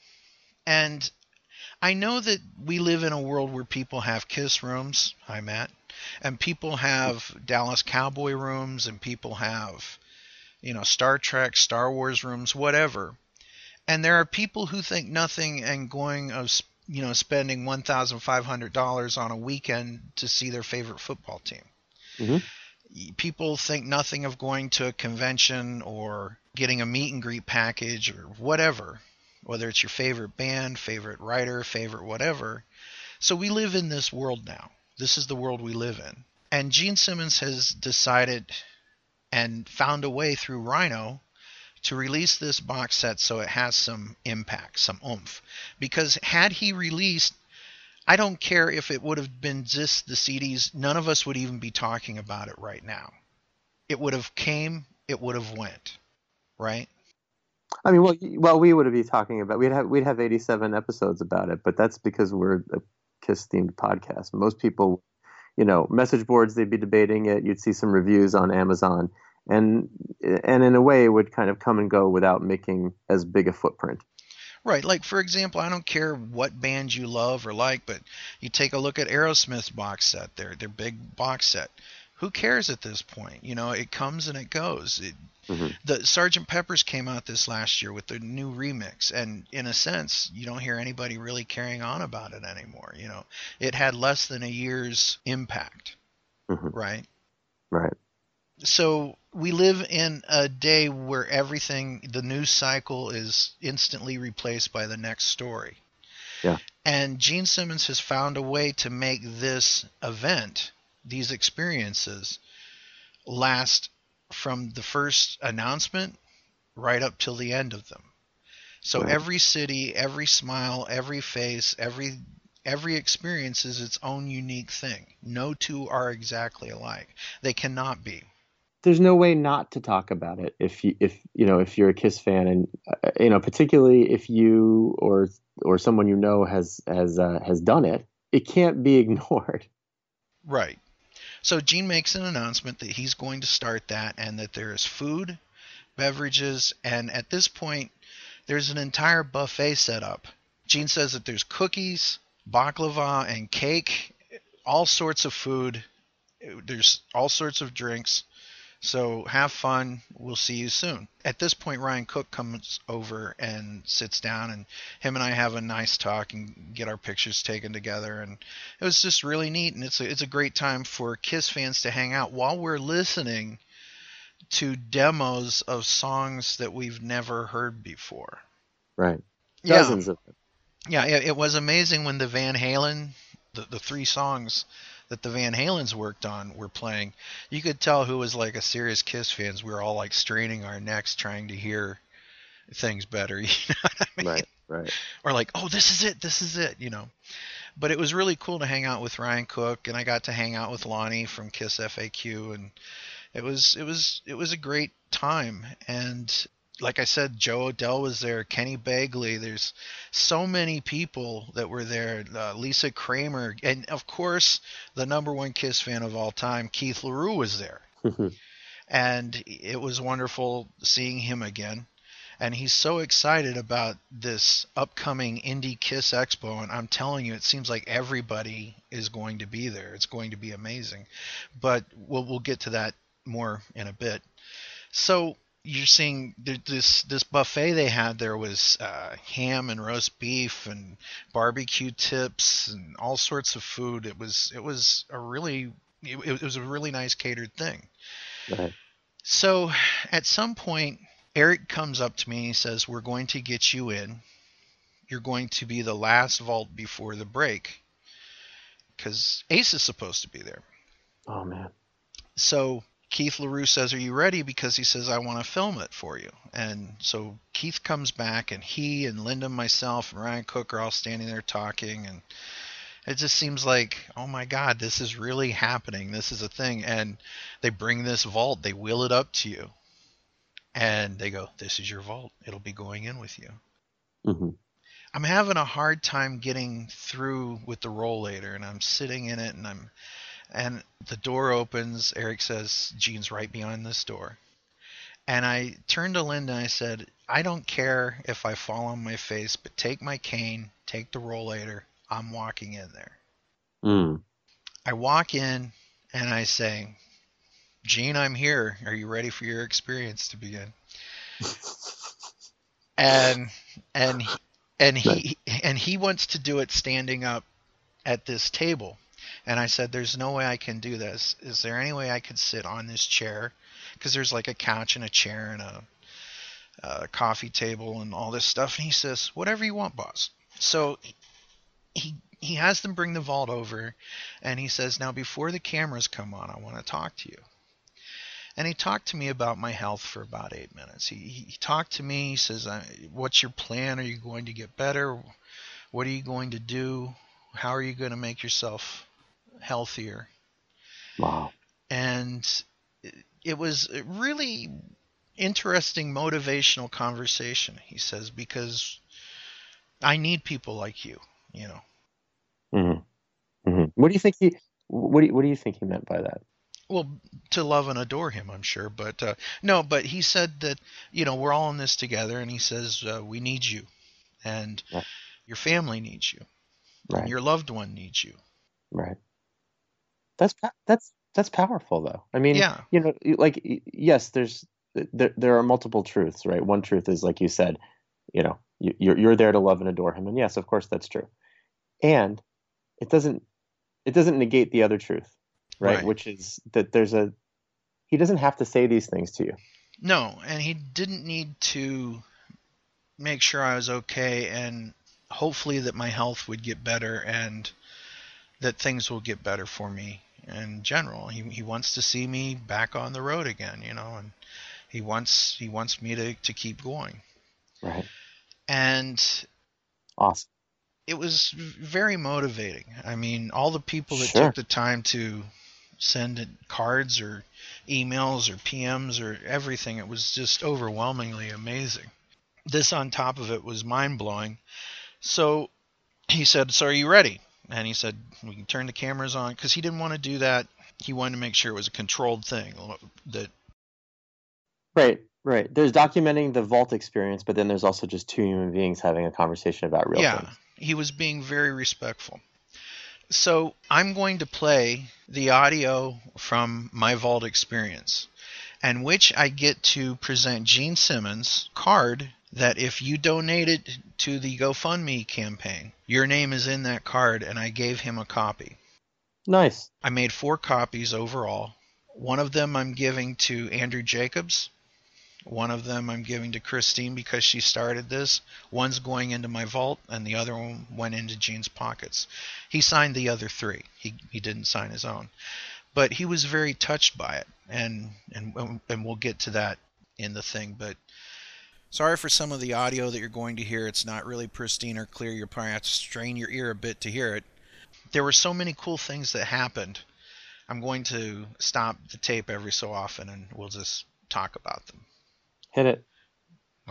And I know that we live in a world where people have kiss rooms. Hi, Matt. And people have Dallas Cowboy rooms, and people have, you know, Star Trek, Star Wars rooms, whatever. And there are people who think nothing and going of, you know, spending one thousand five hundred dollars on a weekend to see their favorite football team Mhm. people think nothing of going to a convention or getting a meet and greet package or whatever, whether it's your favorite band, favorite writer, favorite whatever. So we live in this world now. This is the world we live in. And Gene Simmons has decided and found a way through Rhino to release this box set so it has some impact, some oomph. Because had he released I don't care if it would have been just the CDs. None of us would even be talking about it right now. It would have came. It would have went. Right. I mean, well, well, we would be talking about we'd have we'd have 87 episodes about it, but that's because we're a Kiss themed podcast. Most people, you know, message boards they'd be debating it. You'd see some reviews on Amazon, and and in a way it would kind of come and go without making as big a footprint. Right. Like for example, I don't care what band you love or like, but you take a look at Aerosmith's box set, their their big box set. Who cares at this point? You know, it comes and it goes. It, hmm the Sergeant Pepper's came out this last year with the new remix, and in a sense, you don't hear anybody really carrying on about it anymore. You know, it had less than a year's impact, hmm right? Right. So we live in a day where everything, the news cycle is instantly replaced by the next story. Yeah. And Gene Simmons has found a way to make this event, these experiences, last from the first announcement right up till the end of them. So every city, every smile, every face, every every experience is its own unique thing. No two are exactly alike. They cannot be. There's no way not to talk about it if you if you know if you're a Kiss fan and uh, you know particularly if you or or someone you know has has uh, has done it, it can't be ignored. Right. So Gene makes an announcement that he's going to start that and that there is food, beverages, and at this point, there's an entire buffet set up. Gene says that there's cookies, baklava, and cake, all sorts of food. There's all sorts of drinks. So have fun. We'll see you soon. At this point, Ryan Cook comes over and sits down, and him and I have a nice talk and get our pictures taken together. And it was just really neat, and it's a, it's a great time for Kiss fans to hang out while we're listening to demos of songs that we've never heard before. Right. Yeah. Of them. Yeah, it, it was amazing when the Van Halen, the, the three songs that the Van Halens worked on were playing. You could tell who was like a serious Kiss fans. We were all like straining our necks trying to hear things better, you know I mean? Right. Right. Or like, oh, this is it, this is it, you know. But it was really cool to hang out with Ryan Cook, and I got to hang out with Lonnie from Kiss FAQ, and it was it was it was a great time. And like I said, Joe Odell was there, Kenny Bagley. There's so many people that were there. Uh, Lisa Kramer, and of course, the number one Kiss fan of all time, Keith LaRue, was there. and it was wonderful seeing him again. And he's so excited about this upcoming Indy Kiss Expo, and I'm telling you, it seems like everybody is going to be there. It's going to be amazing, but we'll we'll get to that more in a bit. So you're seeing this this buffet they had there was uh, ham and roast beef and barbecue tips and all sorts of food. It was it was a really it, it was a really nice catered thing. Right. So at some point, Eric comes up to me and he says, We're going to get you in. You're going to be the last vault before the break. Because Ace is supposed to be there. Oh man. So Keith LaRue says, Are you ready? Because he says, I want to film it for you. And so Keith comes back, and he and Linda, myself, and Ryan Cook are all standing there talking. And it just seems like, oh my God, this is really happening. This is a thing. And they bring this vault, they wheel it up to you. And they go, This is your vault. It'll be going in with you. hmm I'm having a hard time getting through with the rollator, and I'm sitting in it, and I'm, and the door opens. Eric says, "Gene's right behind this door," and I turned to Linda and I said, "I don't care if I fall on my face, but take my cane, take the rollator. I'm walking in there." Mm. I walk in and I say, "Gene, I'm here. Are you ready for your experience to begin?" and and and he and he wants to do it standing up at this table and i said there's no way i can do this is there any way i could sit on this chair because there's like a couch and a chair and a, a coffee table and all this stuff and he says whatever you want boss so he he has them bring the vault over and he says now before the cameras come on i want to talk to you and he talked to me about my health for about eight minutes. He, he talked to me. He says, "What's your plan? Are you going to get better? What are you going to do? How are you going to make yourself healthier?" Wow. And it- was a really interesting motivational conversation. He says because I need people like you. You know, hmm hmm What do you think he? What do you, What do you think he meant by that? Well, to love and adore him, I'm sure. But uh, no, but he said that you know we're all in this together, and he says uh, we need you, and Yeah. your family needs you, Right. and your loved one needs you. Right. That's that's that's powerful though. I mean, Yeah. you know, like yes, there's there there are multiple truths, right? One truth is like you said, you know, you, you're you're there to love and adore him, and yes, of course that's true. And it doesn't it doesn't negate the other truth, right? Right. Which is that there's a he doesn't have to say these things to you. No, and he didn't need to make sure I was okay, and hopefully that my health would get better, and that things will get better for me in general. He he wants to see me back on the road again, you know, and he wants he wants me to to keep going. Right. And Awesome. it was very motivating. I mean, all the people that Sure. took the time to send cards or emails or PMs or everything, it was just overwhelmingly amazing. This on top of it was mind blowing. So he said, So are you ready? And he said, We can turn the cameras on because he didn't want to do that. He wanted to make sure it was a controlled thing. That Right. Right. There's documenting the vault experience, but then there's also just two human beings having a conversation about real yeah, things. he was being very respectful. So I'm going to play the audio from my Vault experience, and which I get to present Gene Simmons' card that if you donate it to the GoFundMe campaign, your name is in that card, and I gave him a copy. Nice. I made four copies overall. One of them I'm giving to Andrew Jacobs. One of them I'm giving to Christine because she started this. One's going into my vault, and the other one went into Gene's pockets. He signed the other three. He he didn't sign his own, but he was very touched by it, and and and we'll get to that in the thing. But sorry for some of the audio that you're going to hear. It's not really pristine or clear. You'll probably have to strain your ear a bit to hear it. There were so many cool things that happened. I'm going to stop the tape every so often, and we'll just talk about them. Hit it.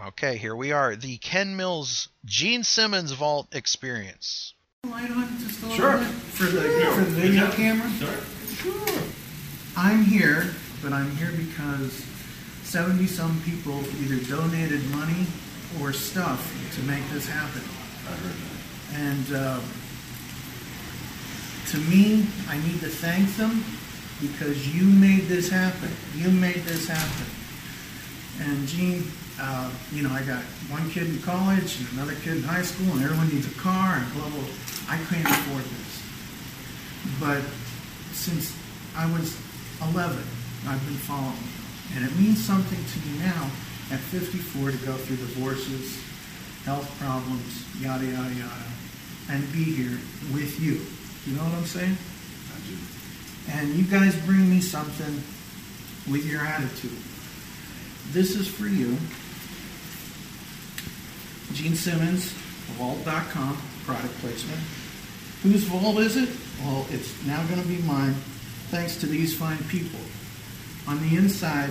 Okay, here we are. The Ken Mills Gene Simmons Vault Experience. light on just a little Sure. bit for the for the video camera? Sure. Sure. I'm here, but I'm here because 70 some people either donated money or stuff to make this happen. And uh, to me, I need to thank them because you made this happen. You made this happen. And Gene, uh, you know, I got one kid in college and another kid in high school, and everyone needs a car and blah blah. I can't afford this. But since I was 11, I've been following you, and it means something to me now at 54 to go through divorces, health problems, yada yada yada, and be here with you. You know what I'm saying? I do. And you guys bring me something with your attitude. This is for you. Gene Simmons, Vault.com, product placement. Whose vault is it? Well, it's now going to be mine, thanks to these fine people. On the inside,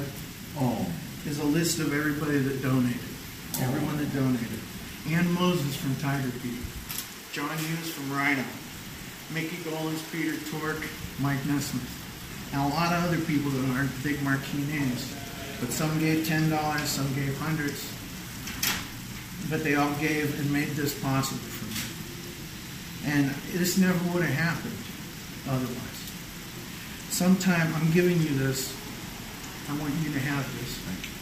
oh, is a list of everybody that donated. Everyone that donated. Ann Moses from Tiger Beat. John Hughes from Rhino. Micky Dolenz, Peter Tork, Mike Nesmith. And a lot of other people that aren't big marquee names. But some gave $10, some gave hundreds. But they all gave and made this possible for me. And this never would have happened otherwise. Sometime I'm giving you this. I want you to have this. Thing.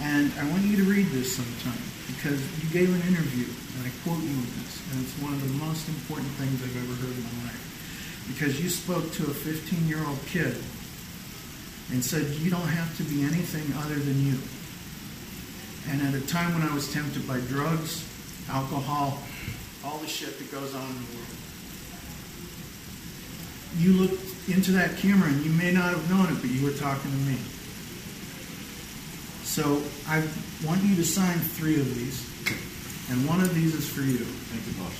And I want you to read this sometime because you gave an interview and I quote you in this. And it's one of the most important things I've ever heard in my life. Because you spoke to a 15 year old kid and said, You don't have to be anything other than you. And at a time when I was tempted by drugs, alcohol, all the shit that goes on in the world, you looked into that camera and you may not have known it, but you were talking to me. So I want you to sign three of these, and one of these is for you. Thank you, boss.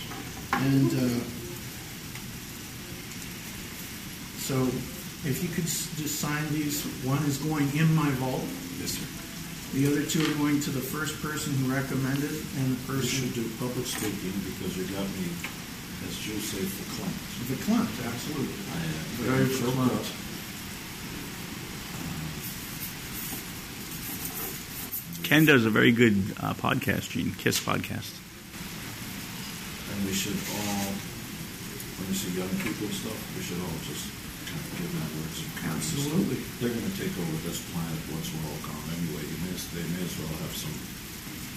And uh, so if you could just sign these, one is going in my vault. Yes, sir. The other two are going to the first person who recommended and the You person should do public speaking because you got me, as Jews say, for claims. the Clint, absolutely. I am Very very well Ken does a very good uh, podcast, Gene Kiss podcast. And we should all, when you see young people and stuff, we should all just kind of give that words of kindness. Absolutely. They're going to take over this planet once we're all gone anyway. You may, they may as well have some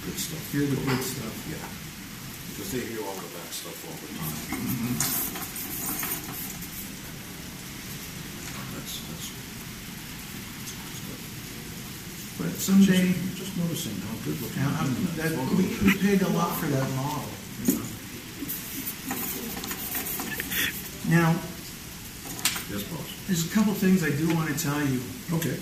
good stuff. Hear the good stuff. Yeah. Because they hear all the bad stuff all the time. That's, that's, But someday, just noticing how good looking. Now, I'm- women that, we, we paid a lot for that model. Now, Yes, boss. there's a couple things I do want to tell you. Okay.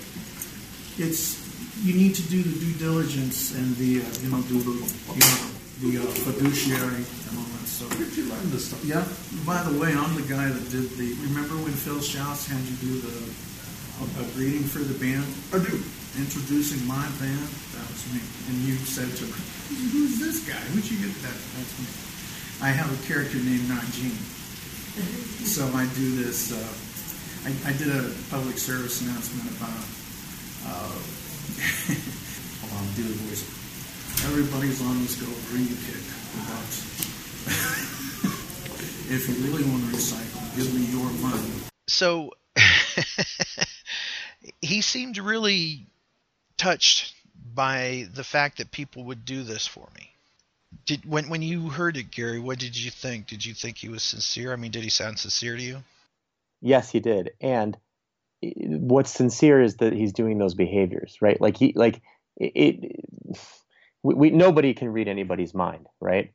It's you need to do the due diligence and the uh, you know do the you know the uh, fiduciary and all that stuff. Did you learn this stuff? Yeah. By the way, I'm the guy that did the. Remember when Phil Schaus had you do the a, a greeting for the band? I do. Introducing my band. That was me. And you said to me, "Who's this guy? Where'd you get that?" That's me. I have a character named Gene. So I do this. Uh, I, I did a public service announcement about. Uh, hold on, do the voice. Everybody's on this go green kick. If you really want to recycle, give me your money. So he seemed really touched by the fact that people would do this for me. Did when when you heard it, Gary? What did you think? Did you think he was sincere? I mean, did he sound sincere to you? Yes, he did. And what's sincere is that he's doing those behaviors, right? Like he, like it. it we, we nobody can read anybody's mind, right?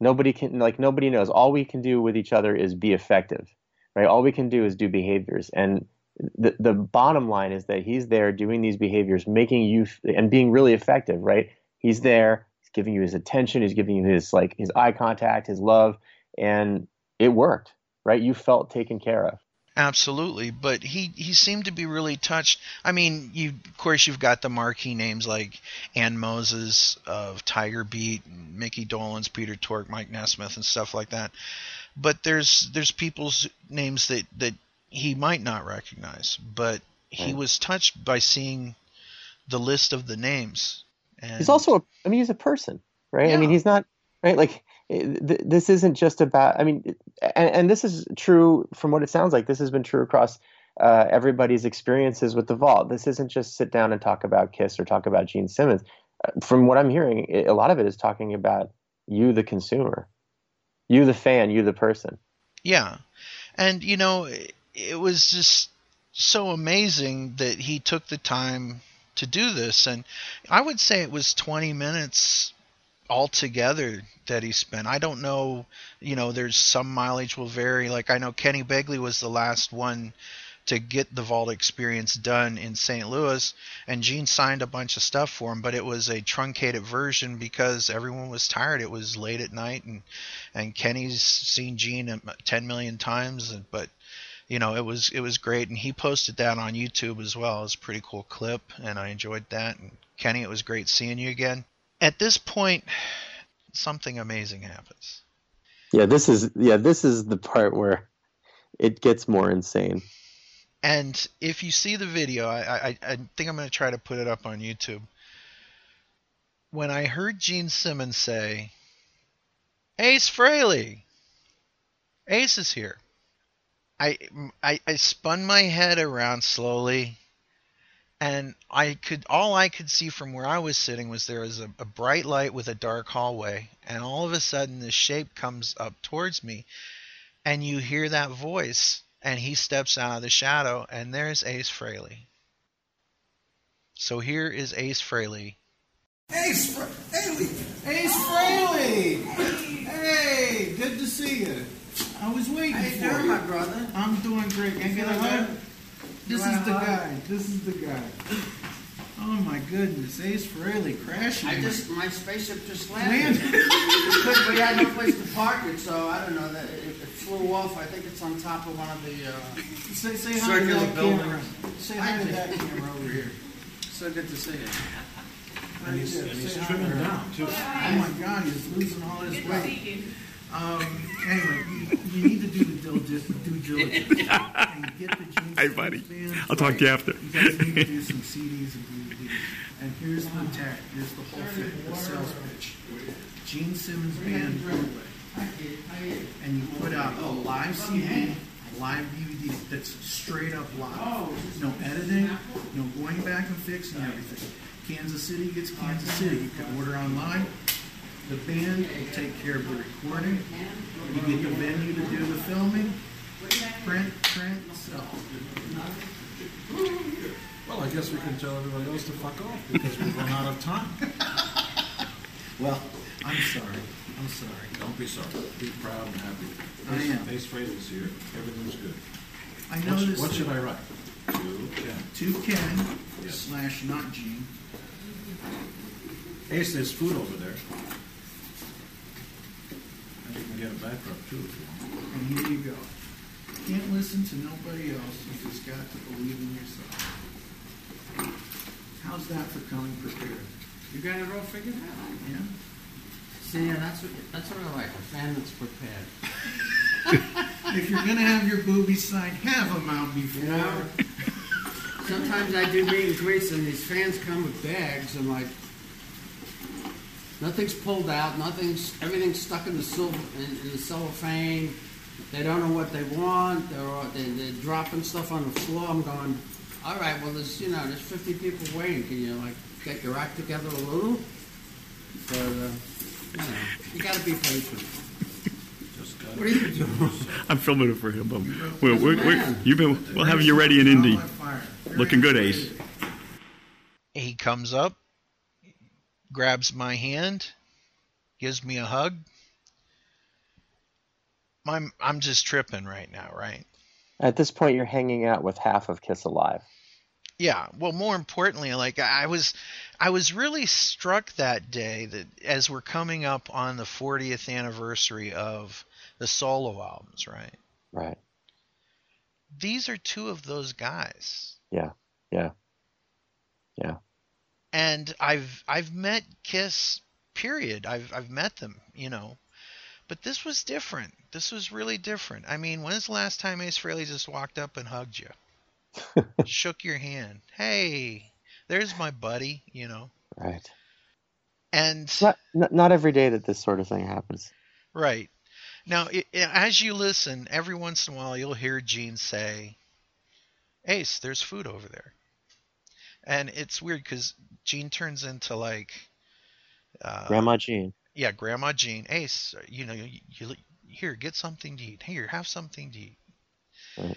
Nobody can, like nobody knows. All we can do with each other is be effective, right? All we can do is do behaviors, and the the bottom line is that he's there doing these behaviors, making you f- and being really effective, right? He's there, he's giving you his attention, he's giving you his like his eye contact, his love, and it worked, right? You felt taken care of. Absolutely, but he he seemed to be really touched. I mean, you of course you've got the marquee names like Ann Moses of Tiger Beat, Micky Dolenz, Peter Tork, Mike Nesmith, and stuff like that. But there's there's people's names that that he might not recognize, but he Right. was touched by seeing the list of the names. And he's also a, i mean he's a person right? I mean he's not right? Like eh, th- this isn't just about i mean and, and this is true from what it sounds like. This has been true across uh, everybody's experiences with the vault. This isn't just sit down and talk about kiss or talk about gene simmons. Uh, from what i'm hearing it, a lot of it is talking about you the consumer. You the fan you the person. Yeah. And, you know, it, it was just so amazing that he took the time to do this. And I would say it was 20 minutes altogether that he spent. I don't know, you know, there's some mileage will vary. Like, I know Kenny Begley was the last one to get the vault experience done in St. Louis, and Gene signed a bunch of stuff for him, but it was a truncated version because everyone was tired. It was late at night, and and Kenny's seen Gene um, 10 million times, but you know it was it was great, and he posted that on YouTube as well. It was a pretty cool clip, and I enjoyed that. And Kenny, it was great seeing you again. At this point, something amazing happens. yeah this is yeah this is the part where it gets more insane And if you see the video, I, I, I think I'm going to try to put it up on YouTube. When I heard Gene Simmons say, Ace Frehley, Ace is here. I, I, I spun my head around slowly, and I could all I could see from where I was sitting was there was a, a bright light with a dark hallway, and all of a sudden this shape comes up towards me, and you hear that voice, and he steps out of the shadow, and there's Ace Frehley. So here is Ace Frehley. Ace, Haley, Ace Frehley. Hey, good to see you. I was waiting How you for doing, you. my brother? I'm doing great. Can I get a feeling hug? This is the hug? guy. This is the guy. Oh my goodness, Ace Frehley crashing. I just my spaceship just Landed. landed. It could- we had no place to park it, so I don't know that it, it flew off. I think it's on top of one of the uh, say, say hi to circular that buildings. Say hi to that camera over here. So good to see you. And he's, and he's trimming to her. down, too. Oh my God, he's losing all his weight. Um, anyway, you, you need to do the due, due diligence and get the Gene Hey, buddy. band I'll talk to you after. You guys need to do some CDs and DVDs. And here's the tag. Here's the whole fit, the sales pitch. Gene Simmons Band Bootleg. And you put out a live CD, live DVD that's straight up live. No editing, no going back and fixing everything. Kansas City gets Kansas City. You can order online. The band will take care of the recording. You get the venue to do the filming. Print, print, sell. Well, I guess we can tell everybody else to fuck off because we've run out of time. Well, I'm sorry. I'm sorry. Don't be sorry. Be proud and happy. I am. Ace Frehley's here. Everything's good. I What- noticed. What should I write? To Ken. To Ken slash not Gene. Ace, there's food over there. And you can get a backdrop too if you want. And here you go. Can't listen to nobody else. You just got to believe in yourself. How's that for coming prepared? You got it all figured out. Yeah. See, yeah, that's what that's what I like. A fan that's prepared. If you're gonna have your boobies signed, have them out before. You know? Sometimes I do meet and greets and these fans come with bags. I'm like, nothing's pulled out, nothing's, everything's stuck in the silver, in, in the cellophane. They don't know what they want. They're, all- they, they're dropping stuff on the floor. I'm going, all right, well, there's, you know, there's 50 people waiting. Can you, like, get your act together a little? But, uh, you know, you gotta be patient. What are you doing? I'm filming it for him. But we're, we're, we're, you've been, we'll have you ready in Indy. Looking good, Ace. He comes up, grabs my hand, gives me a hug. I'm I'm just tripping right now, right? At this point, you're hanging out with half of Kiss Alive. Yeah. Well, more importantly, like I was, I was really struck that day that as we're coming up on the 40th anniversary of the solo albums, right? Right. These are two of those guys, Yeah. Yeah. Yeah. And I've I've met Kiss. Period. I've I've met them, you know. But this was different. This was really different. I mean, when's the last time Ace Frehley just walked up and hugged you? Shook your hand. Hey, there's my buddy, you know. Right. And not, not not every day that this sort of thing happens. Right. Now, i i as you listen, every once in a while you'll hear Gene say, Ace, there's food over there. And it's weird because Gene turns into like. Uh, Grandma Jean. Yeah, Grandma Jean. Ace, you know, you, you here, get something to eat. Here, have something to eat. Right.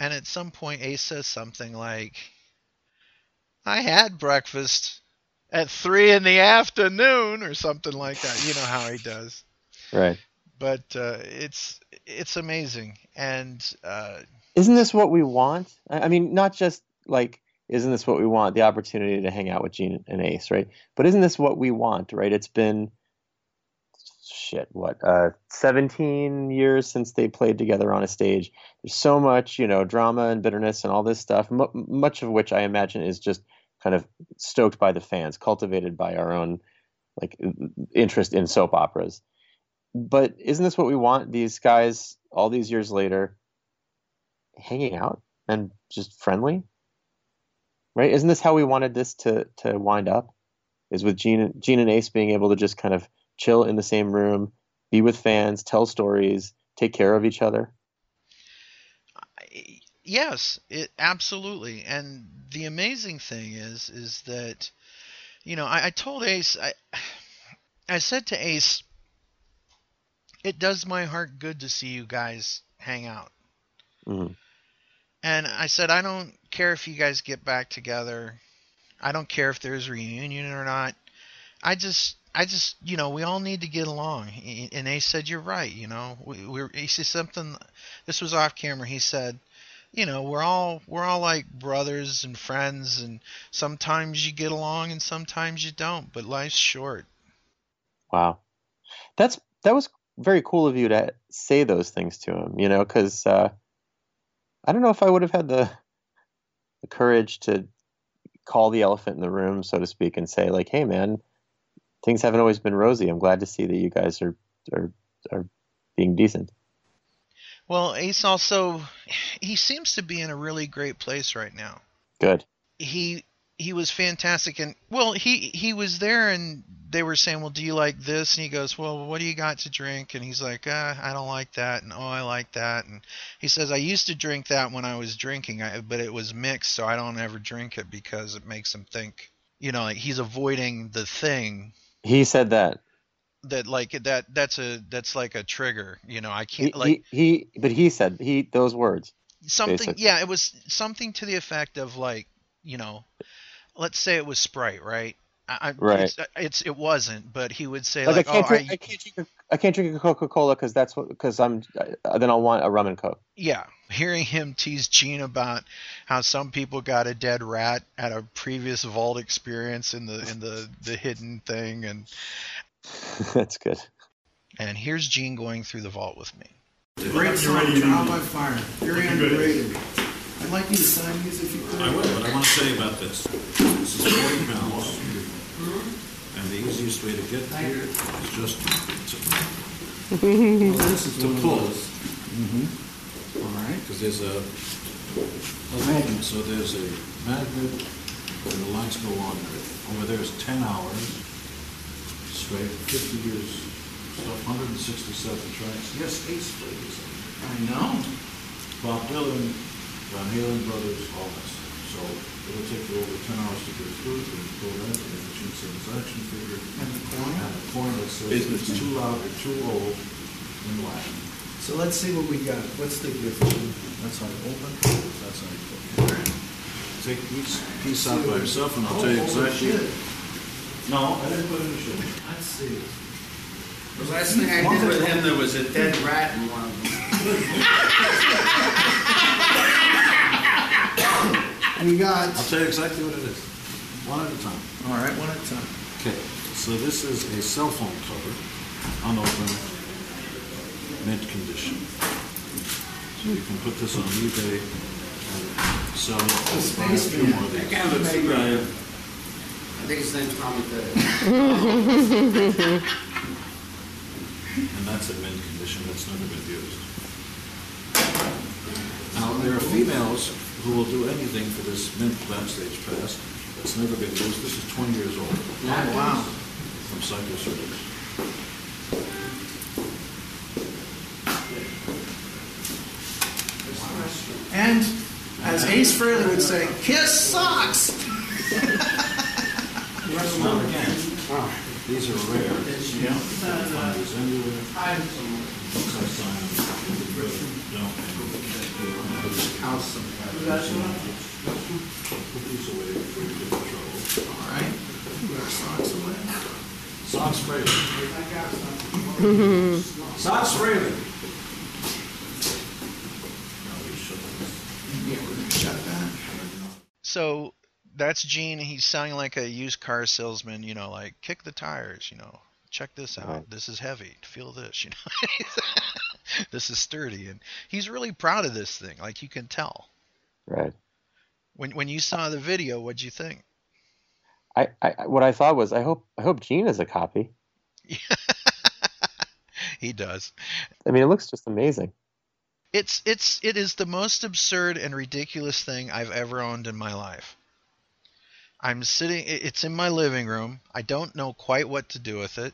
And at some point, Ace says something like, I had breakfast at three in the afternoon, or something like that. You know how he does. Right. But uh, it's it's amazing, and uh, Isn't this what we want? I mean, not just like, isn't this what we want? The opportunity to hang out with Gene and Ace, right? But isn't this what we want, right? It's been shit, what, uh, 17 years since they played together on a stage. There's so much, you know, drama and bitterness and all this stuff, mu much of which I imagine is just kind of stoked by the fans, cultivated by our own like interest in soap operas. But isn't this what we want? These guys, all these years later, hanging out and just friendly, right? Isn't this how we wanted this to to wind up? Is with Gene, Gene and Ace being able to just kind of chill in the same room, be with fans, tell stories, take care of each other. yes, it absolutely. And the amazing thing is, is that, you know, I, I told Ace, I, I said to Ace, it does my heart good to see you guys hang out. Mhm. And I said, I don't care if you guys get back together. I don't care if there's reunion or not. I just, I just, you know, we all need to get along. And Ace said, you're right. You know, we, we're, he said something, this was off camera. He said, you know, we're all, we're all like brothers and friends and sometimes you get along and sometimes you don't, but life's short. Wow, that's that was very cool of you to say those things to him. You know, because uh, I don't know if I would have had the the courage to call the elephant in the room, so to speak, and say like, "Hey, man, things haven't always been rosy. I'm glad to see that you guys are are are being decent." Well, Ace also, he seems to be in a really great place right now. Good. he he was fantastic and well he he was there and they were saying well do you like this and he goes well what do you got to drink and he's like uh, i don't like that and oh i like that and he says i used to drink that when i was drinking I, but it was mixed so i don't ever drink it because it makes him think you know like he's avoiding the thing He said that. that like that that's a that's like a trigger you know i can't like he, he but he said he those words. something basically. yeah it was something to the effect of like you know let's say it was sprite right I, I- Right. it's, it's it wasn't but he would say Like, like, I can't oh drink. I, I, can't drink. A, I can't drink a Coca Cola because that's what. Because I'm. Uh, then I'll want a rum and coke. yeah hearing him tease gene about how some people got a dead rat at a previous vault experience in the in the the hidden thing and that's good. and here's gene going through the vault with me Great song, Trial by Fire. Very underrated. I'd like you to sign these if you could. I will, but I want to say about this. This is 40 pounds, and the easiest way to get here is just to, this is to one pull. those. Mm-hmm. All right. Because there's a, a magnet, so there's a magnet, and the lights go on there. Over there is 10 hours straight, 50 years, stuff, 167 tracks. Yes, Ace played this. I know. Bob Dylan, Van Halen brothers, all that stuff. So it'll take you over 10 hours to get through, and you pull that, and the Gene Simmons action figure. And the coin? And the coin that says it's too loud or too old in Latin. So let's see what we got. What's the difference? That's how you open, that's how you put. Take each piece out by yourself, and I'll oh, tell you Oh, exactly. shit. No, I didn't put it in the shit. Let's see. The last thing I did with him, there was a dead rat in one of them. We got. I'll tell you exactly what it is, one at a time. All right, one at a time. Okay, so this is a cell phone cover, unopened, mint condition. So you can put this on eBay and sell it. The or buy a few spaceman. more of these. That guy looks familiar. I think his name's Tommy Ted. And that's in mint condition, that's never been used. Now, there are females who will do anything for this mint backstage pass that's never been used. This is 20 years old. Oh, wow. From Psycho Circus. And as Ace Frehley would say, kiss socks. Now, again, these are rare. You Yeah. can't find these anywhere. Books I signed, you really don't. House Put away before you get in trouble. All right. Put our socks away. Socks Frehley. Socks Frehley. Yeah, we're gonna shut that. So that's Gene. He's sounding like a used car salesman, you know, like kick the tires, you know, check this out. This is heavy. Feel this, you know. this is sturdy, and he's really proud of this thing. Like you can tell. Right. When when you saw the video, what'd you think? I, I what I thought was I hope I hope Gene has a copy. He does. I mean, it looks just amazing. It's it's it is the most absurd and ridiculous thing I've ever owned in my life. I'm sitting it's in my living room. I don't know quite what to do with it,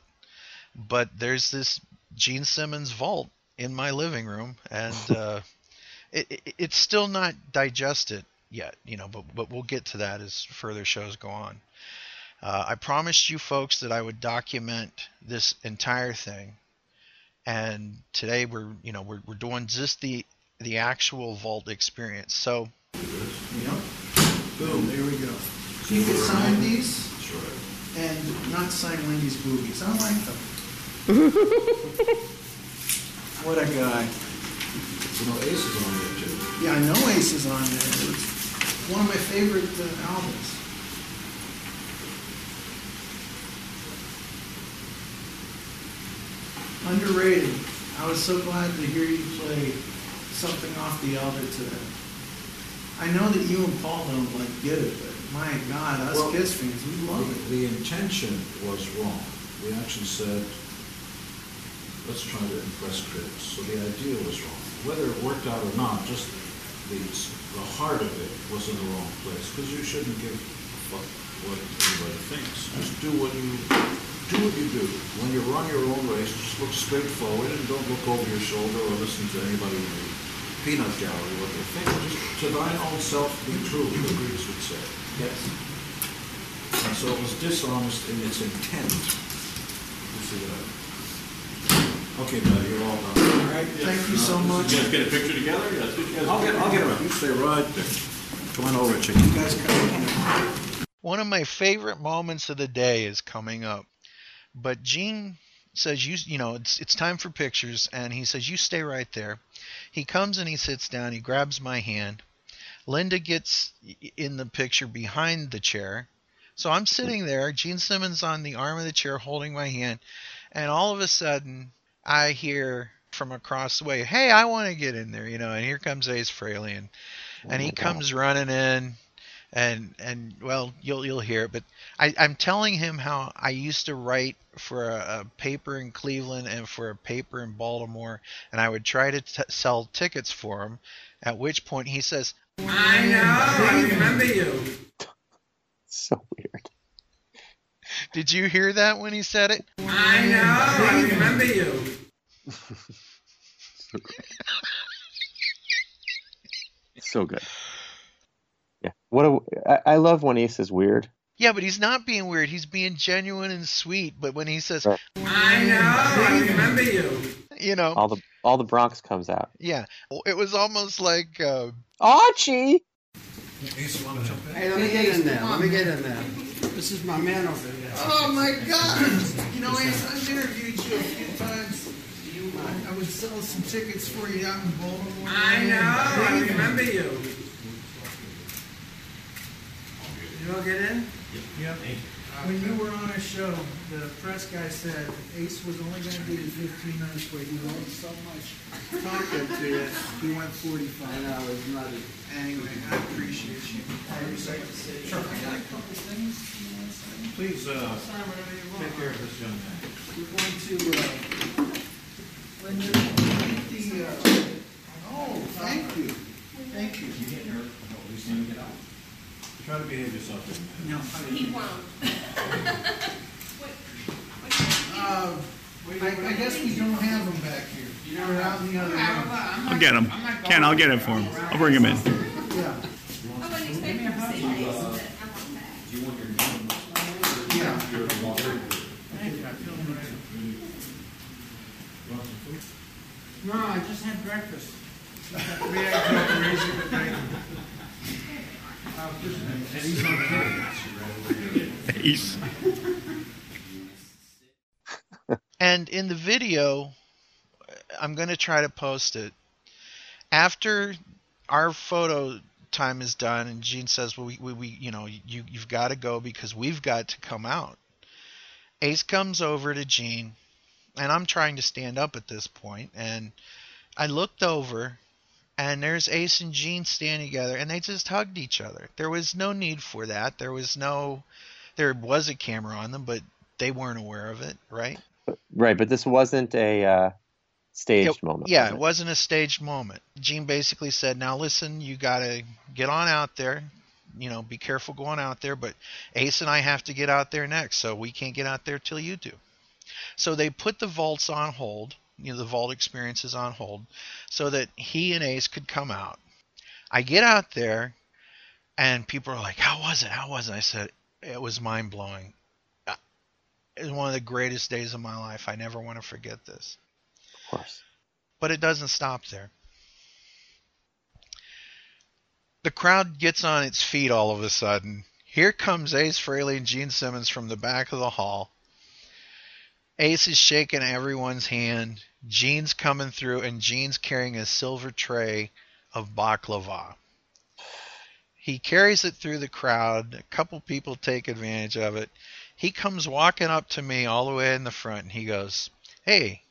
but there's this Gene Simmons vault in my living room and uh it, it it's still not digested yet, you know, but but we'll get to that as further shows go on. Uh, I promised you folks that I would document this entire thing, and today we're you know we're, we're doing just the the actual vault experience. So Yep. Boom, there we go. You can sign these and not sign Wendy's boobies. I like them. what a guy. You know, Ace is on there too. Yeah, I know Ace is on there. It's one of my favorite uh, albums. Underrated. I was so glad to hear you play something off the Elder today. I know that you and Paul don't like get it, but my God, us Well, Kiss fans, we love it. The intention was wrong. We actually said, let's try to impress critics. So the idea was wrong. Whether it worked out or not, just the, the heart of it was in the wrong place. Because you shouldn't give fuck what anybody thinks. Just do what you do what you do. When you run your own race, just look straight forward and don't look over your shoulder or listen to anybody in the peanut gallery what they think. Just to thine own self be true, the Greeks would say. Yes. And so it was dishonest in its intent. You see what I Okay, buddy, you're all done. All right, thank you so uh, much. You guys get a picture together? That's what you guys I'll get, I'll get around. You stay right there. Come on over, chick. You guys come in. One of my favorite moments of the day is coming up. But Gene says you you know it's it's time for pictures and he says you stay right there. He comes and he sits down, he grabs my hand. Linda gets in the picture behind the chair. So I'm sitting there, Gene Simmons on the arm of the chair holding my hand, and all of a sudden I hear from across the way, "Hey, I want to get in there," you know. And here comes Ace Frehley, and, and he oh, comes running in, and and well, you'll you'll hear it. But I, I'm telling him how I used to write for a, a paper in Cleveland and for a paper in Baltimore, and I would try to t- sell tickets for him. At which point he says, I know. I remember you. So weird. "Did you hear that when he said it?" I know. I remember you. So good. Yeah. What a, I, I love when Ace is weird. Yeah, but he's not being weird. He's being genuine and sweet. But when he says, Right. I know. I remember you. you know, All the all the Bronx comes out. yeah, it was almost like. Uh, Archie. Hey, let me get in there. Let me get in there. This is my man over there. Oh my God! You know, Ace, I've interviewed you a few times. I, I would sell some tickets for you out in Baltimore. I know. I remember you. You all get in? Yep. When you were on a show, the press guy said Ace was only going to give you 15 minutes, but he loved so much talking to you, he went 45. I know. It's not. Anyway, I appreciate you. I would like to say, sure. I got a couple things. you wanna say? Please, uh, Sign you want. take care of this young man. We're going to, uh, when you get the, uh, oh, thank you. Thank you. You get hurt, at least let me get out. Try to behave yourself. young man. No, He won't. Uh, I, I guess we don't have them back here. They're out in the other room. I'll get him. Ken, I'll get him for him. I'll bring him in. Yeah, I wasn't expecting you to say that, but I want that. yeah. Thank you, I feel great. No, I just had breakfast. We had crazy with bacon. And he's on He's, And in the video, I'm going to try to post it. After our photo time is done, and Gene says, "Well, we, we, we you know, you, you've got to go because we've got to come out." Ace comes over to Gene, and I'm trying to stand up at this point, and I looked over, and there's Ace and Gene standing together, and they just hugged each other. There was no need for that. There was no, there was a camera on them, but they weren't aware of it, right? Right, but this wasn't a uh, staged It- moment. Yeah, was it wasn't a staged moment. Gene basically said, "Now listen, you got to get on out there. You know, be careful going out there, but Ace and I have to get out there next, so we can't get out there till you do." So they put the vaults on hold, you know, the vault experience is on hold, so that he and Ace could come out. I get out there, and people are like, "How was it? How was it?" I said, "It was mind blowing. Uh, it was one of the greatest days of my life. I never want to forget this." Of course. But it doesn't stop there. The crowd gets on its feet all of a sudden. Here comes Ace Frehley and Gene Simmons from the back of the hall. Ace is shaking everyone's hand. Gene's coming through, and Gene's carrying a silver tray of baklava. He carries it through the crowd. A couple people take advantage of it. He comes walking up to me all the way in the front, and he goes, "Hey,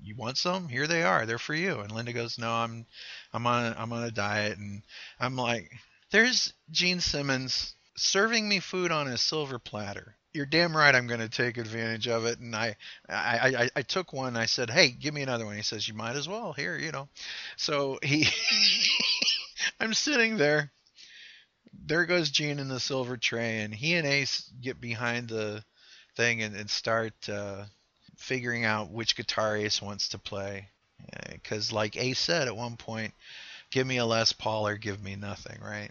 you want some? Here they are. They're for you." And Linda goes, "No, I'm, I'm on, I'm on a diet." And I'm like, "There's Gene Simmons serving me food on a silver platter. You're damn right. I'm going to take advantage of it." And I, I, I, I took one. I said, "Hey, give me another one." He says, "You might as well. Here, you know." So he, I'm sitting there there goes Gene in the silver tray, and he and Ace get behind the thing and, and start uh, figuring out which guitar Ace wants to play. Because, like Ace said at one point, give me a Les Paul or give me nothing, right?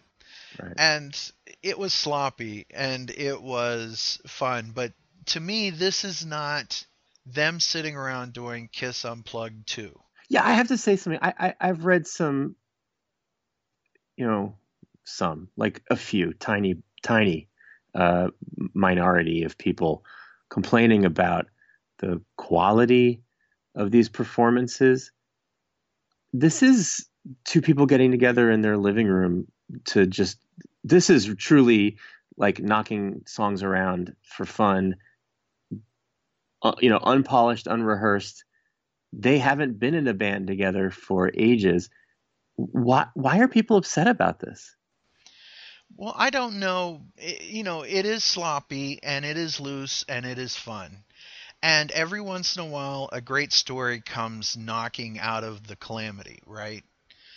Right. And it was sloppy and it was fun, but to me, this is not them sitting around doing Kiss Unplugged 2. Yeah, I have to say something. I, I I've read some, you know, some like a few tiny tiny uh, minority of people complaining about the quality of these performances. This is two people getting together in their living room to just. This is truly like knocking songs around for fun. Uh, you know, unpolished, unrehearsed they haven't been in a band together for ages. Why why are people upset about this? Well, I don't know. I- You know, it is sloppy and it is loose and it is fun. And every once in a while, a great story comes knocking out of the calamity, right?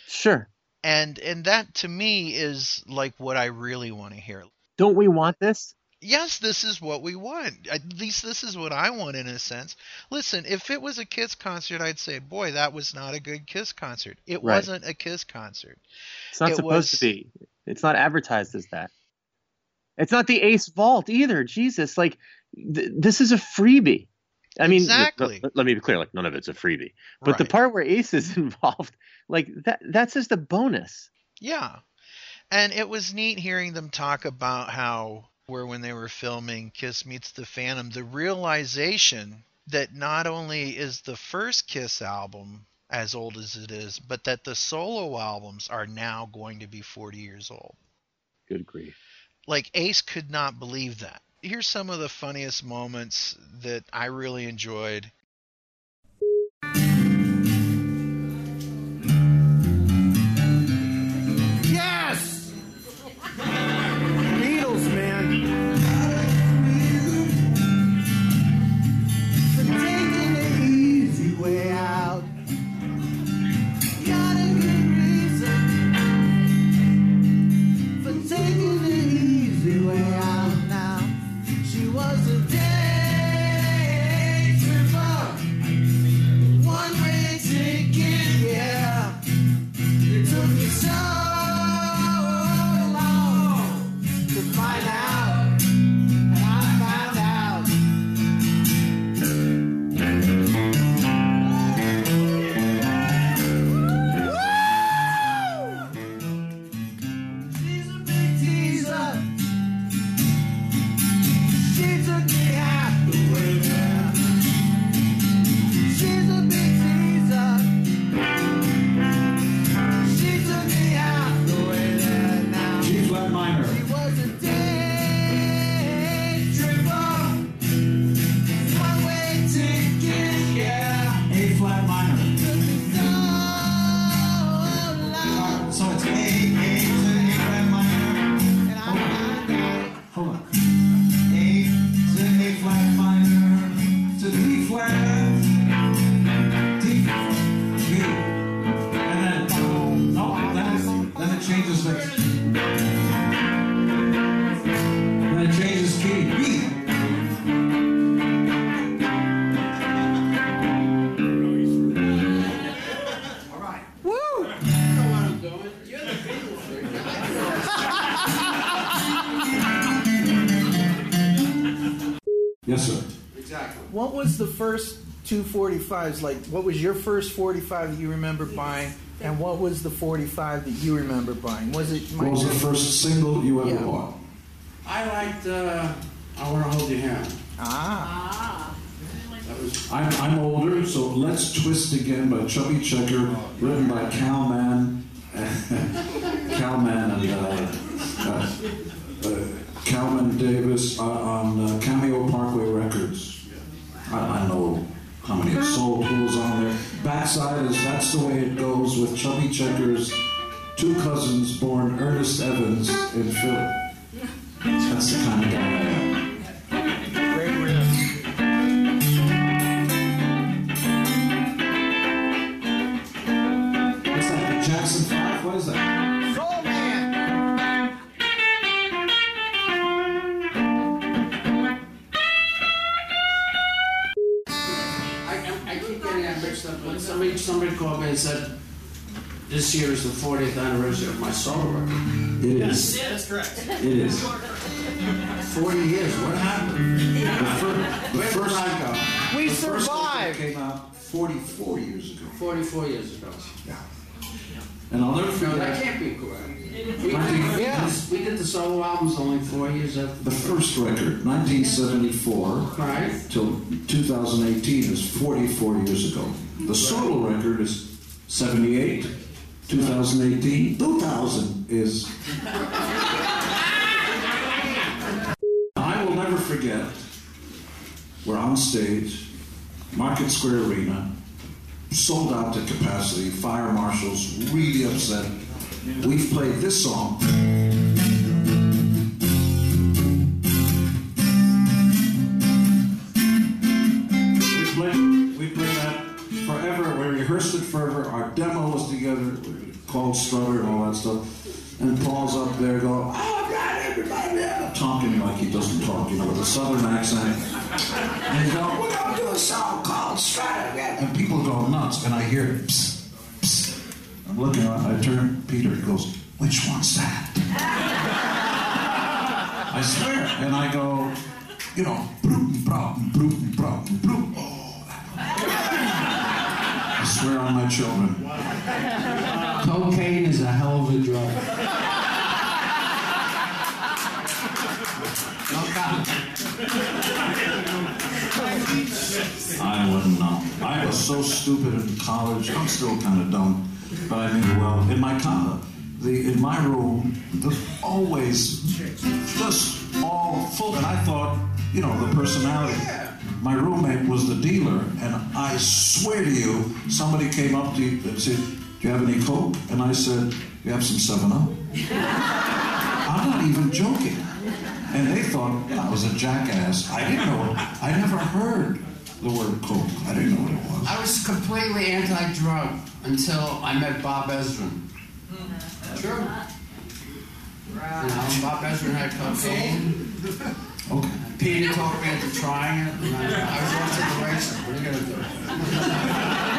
Sure. And and that to me is like what I really want to hear. Don't we want this? Yes, this is what we want. At least this is what I want in a sense. Listen, if it was a Kiss concert, I'd say, boy, that was not a good Kiss concert. It Right. wasn't a Kiss concert. It's not It supposed was- to be. It's not advertised as that. It's not the Ace Vault either. Jesus, like th- this is a freebie. I mean, Exactly. let, let me be clear. Like none of it's a freebie, but the part where Ace is involved, like that, that's just a bonus. Yeah. And it was neat hearing them talk about how, where when they were filming Kiss Meets the Phantom, the realization that not only is the first Kiss album as old as it is, but that the solo albums are now going to be 40 years old. Good grief. Like Ace could not believe that. Here's some of the funniest moments that I really enjoyed. 45s like? What was your first 45 that you remember buying? And what was the 45 that you remember buying? Was it What was the first single you ever Yeah. bought? I liked uh, I Want to Hold Your Hand. Ah. That was I'm, I'm older, so Let's Twist Again by Chubby Checker, written by Kal Mann. Kal Mann and uh, uh, uh, Calvin Davis uh, on uh, Cameo Parkway Backside is That's the Way It Goes with Chubby Checker's two cousins born Ernest Evans in Philly. That's the kind of guy this year is the 40th anniversary of my solo record. It is. That's correct. It is. 40 years, what happened? The, fir- the first did I? We the first record survived. came out 44 years ago. 44 years ago. Yeah. And I'll never No, forget that can't be correct. We Nineteen- did, Yeah. we did the solo albums only four years after. the first record, 1974 Right. till 2018 is 44 years ago. The solo record is 78, 2018, 2000 is. I will never forget. We're on stage, Market Square Arena, sold out to capacity. Fire marshals really upset. We've played this song. Stuff. And Paul's up there going, oh, God, everybody, yeah," talking like he doesn't talk, you know, with a southern accent. And he's going, we're going to do a song called Strutter. And people go nuts. And I hear, psst, psst. I'm looking around. I turn, Peter goes, which one's that? I swear. And I go, you know, broom, broom, broom, broom, broom. Oh, I swear on my children. Cocaine I wouldn't know. I was so stupid in college. I'm still kind of dumb, but I mean well. In my con- the in my room, the, always just all full. And I thought, you know, the personality. My roommate was the dealer, and I swear to you, somebody came up to you and said, "Do you have any coke?" And I said, "You have some Seven Up." I'm not even joking. And they thought I was a jackass. I didn't know. I never heard the word coke. I didn't know what it was. I was completely anti-drug until I met Bob Ezrin. Sure. You know, Bob Ezrin had cocaine. Okay. Peter talked me into trying it, and I, I was on to the races. What are you gonna do?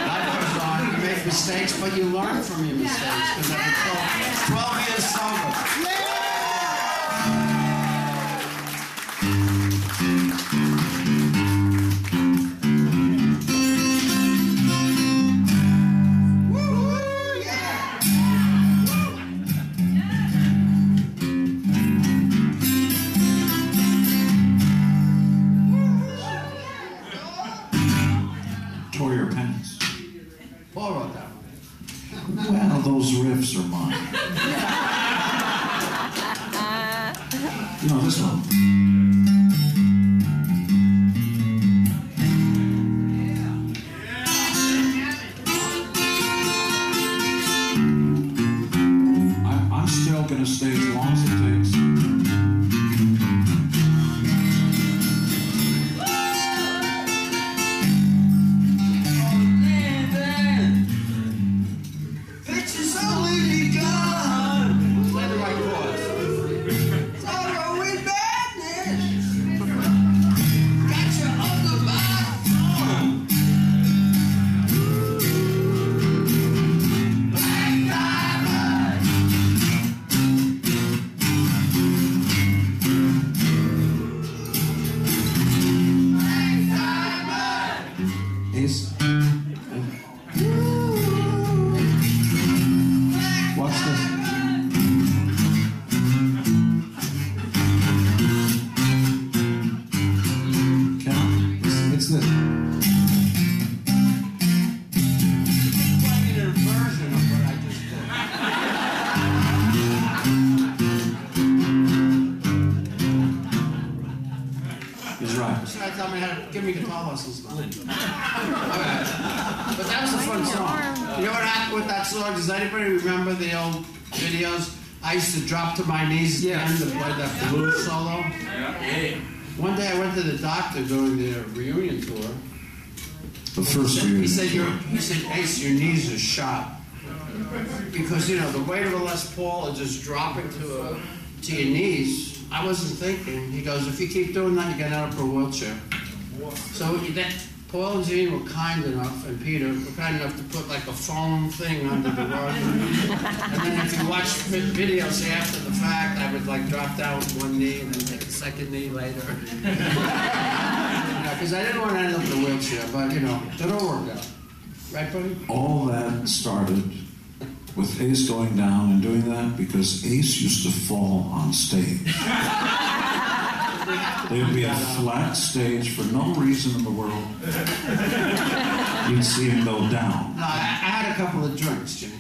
Life goes on. You make mistakes, but you learn from your mistakes. Because after 12, 12 years sober. Me how to give me guitar lessons now? Alright. But that was a fun song. You know what happened with that song? Does anybody remember the old videos? I used to drop to my knees at the end to play that blues solo. One day I went to the doctor during the reunion tour. The first He reunion said, your, he said, Ace, your knees are shot. Because, you know, the weight of a Les Paul is just dropping to, a, to your knees. I wasn't thinking. He goes, if you keep doing that, you get out of a wheelchair. So that, Paul and Gene were kind enough, and Peter were kind enough to put like a foam thing under the rug. and then if you watch vi- videos after the fact, I would like drop down with one knee and then take a second knee later. Because I didn't want to end up in a wheelchair, but you know, it all worked out. Right, buddy? All that started with Ace going down and doing that because Ace used to fall on stage. There'd be a flat stage for no reason in the world. You'd see him go down. No, I, I had a couple of drinks, Jimmy.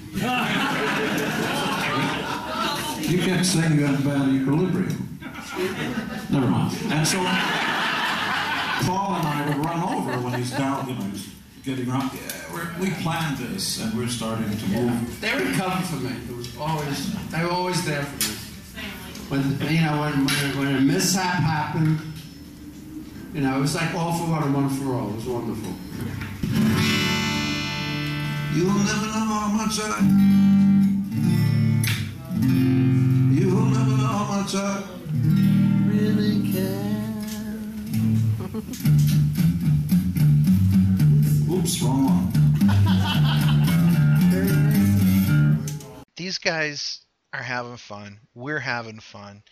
You kept saying you had bad equilibrium. Never mind. And so Paul and I would run over when he's down, you know, he's getting up. Yeah, we're, we planned this and we're starting to move. They would cover for me. It was always they were always there for me. When you know when when, a mishap happened, you know it was like all for one and one for all. It was wonderful. You'll never know how much I. You'll never know how much I really care. Oops, wrong. These guys are having fun. We're having fun.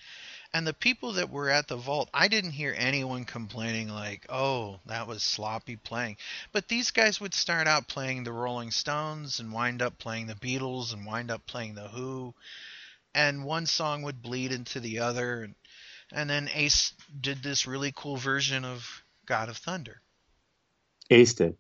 And the people that were at the vault, I didn't hear anyone complaining like, "Oh, that was sloppy playing." But these guys would start out playing the Rolling Stones and wind up playing the Beatles and wind up playing the Who, and one song would bleed into the other and and then Ace did this really cool version of God of Thunder. Ace did.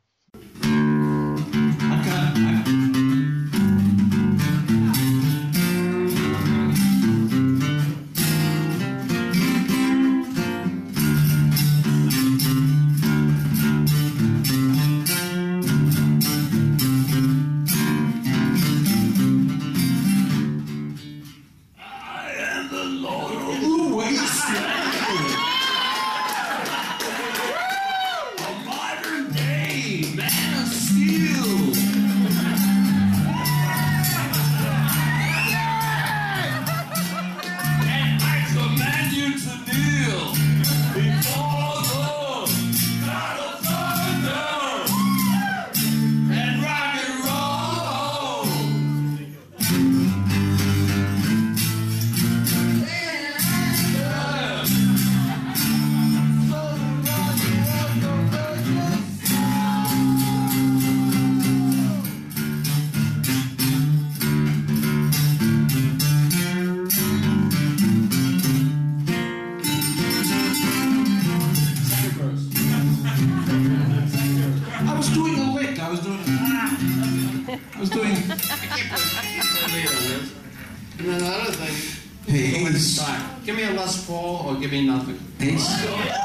Or give me nothing.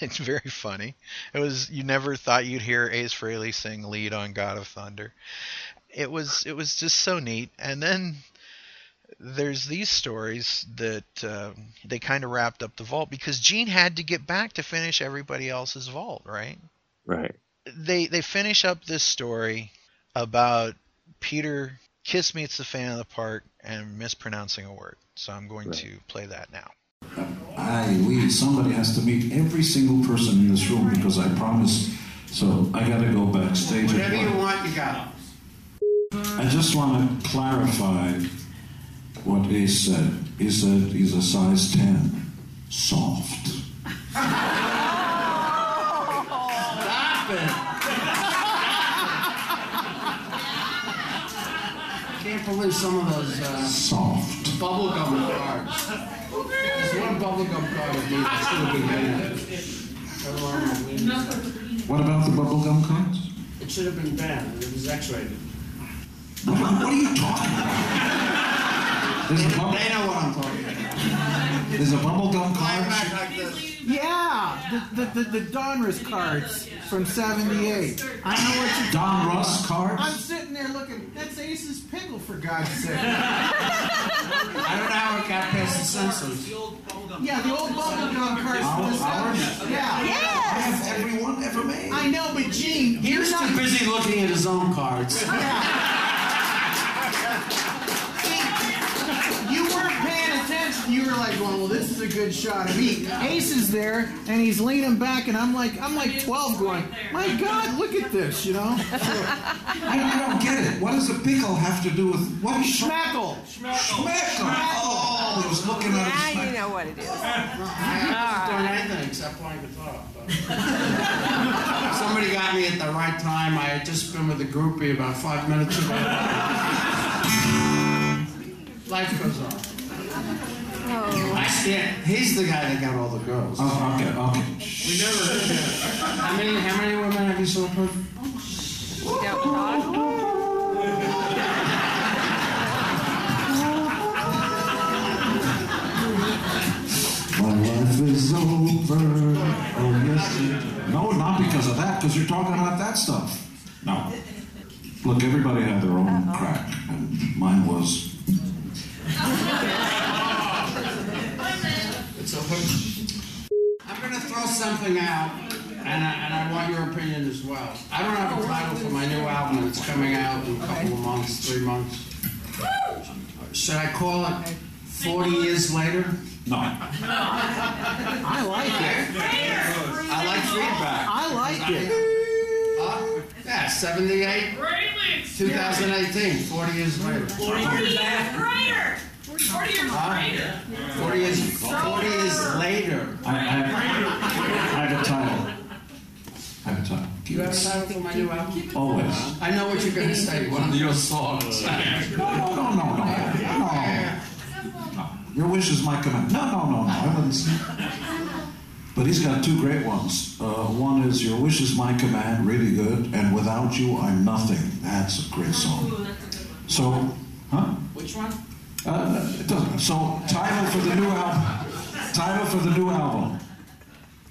It's very funny. It was you never thought you'd hear Ace Frehley sing lead on God of Thunder. It was it was just so neat. And then there's these stories that um, they kind of wrapped up the vault because Gene had to get back to finish everybody else's vault, right? Right. They they finish up this story about Peter Kiss meets the fan of the park and mispronouncing a word. So I'm going to play that now. I, we, somebody has to meet every single person in this room because I promised. So I got to go backstage. Whatever you want, you got. I just want to clarify what Ace said. He said he's a size 10, soft. Stop it. Can't believe some of those uh, soft bubblegum cards. There's one bubblegum card of me that should have been banned. What about the bubblegum cards? It should have been banned. It was X-rated. What, what are you talking about? There's a, They know what I'm talking about. There's a bubblegum card. Like. Yeah, the, the, the, the Donruss cards from 78. I know what you're Donruss cards? I'm sitting there looking, that's Ace's pickle, for God's sake. I don't know how it got past the censors. Yeah, the old bubblegum cards from the 70s. Yeah. I have everyone ever made. I know, but Gene, He was you're too not- busy looking at his own cards. You you were like going, well, this is a good shot of me. Ace is there, and he's leaning back, and I'm like, I'm like 12, going, my God, look at this, you know. I, I don't get it. What does a pickle have to do with what? Schmeckle. Schmeckle. Oh, he was looking at his Now you know what it is. I haven't doing anything except playing guitar. but- Somebody got me at the right time. I had just been with a groupie about five minutes ago. Life goes on. Oh. I stand. He's the guy that got all the girls. Oh, okay, okay. We never did that. How many? How many women have you sold? Per? My life is over. Oh, yes. No, not because of that, because you're talking about that stuff. No. Look, everybody had their own crack, and mine was. It's a hook. I'm going to throw something out, and I, and I want your opinion as well. I don't have a title for my new album, and it's coming out in a couple of months, three months. Should I call it 40 Years Later? No. I like it. I like feedback. I like it. Huh? Yeah, 78, 2018, 40 years later. 40 years later. 40 years Huh? later. 40 years, 40 years later. I, I, I have a title. I have a title. You have a title for my new album? Always. I know what you're going to say, one of your songs. No, no, no, no, no. No. Your wish is my command. No, no, no, no. I wouldn't say. But he's got two great ones. Uh, one is Your Wish is My Command, really good, and Without You, I'm Nothing. That's a great song. So, huh? Which one? Uh, it doesn't. So, title for the new album. Title for the new album.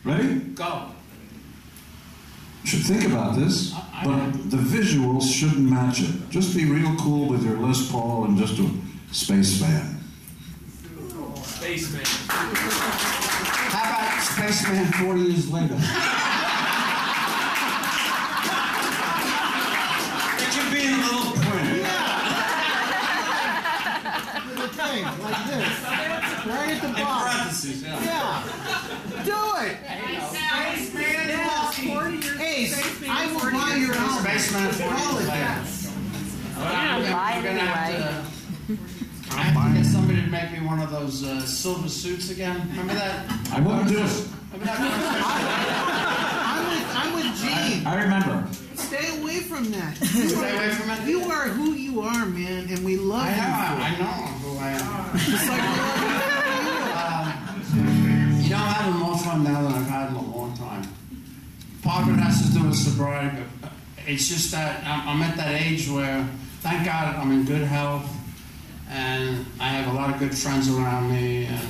Ready? Go. Should think about this, but the visuals shouldn't match it. Just be real cool with your Les Paul and just do Spaceman. Spaceman. How about Spaceman 40 years later? It should be in little print. The thing, like this. Right at the In bottom. parentheses, yeah. Yeah. Do it. Spaceman Yeah. 40 years Ace, I will buy your album. Spaceman 40 Call years that. Well, Yeah, buy gonna have anyway. to- I have to get somebody to make me one of those uh, silver suits again. Remember that? I wouldn't do it. I'm with, I'm with Gene. I remember. Stay away from that. You Stay are- away from it? You are who you are, man, and we love you. I you. know, I know who I am. Just like we love you. Um, you know, I'm having more fun now than I've had in a long time. Part of it has to do with sobriety, but it's just that I'm, I'm at that age where, thank God, I'm in good health, and I have a lot of good friends around me, and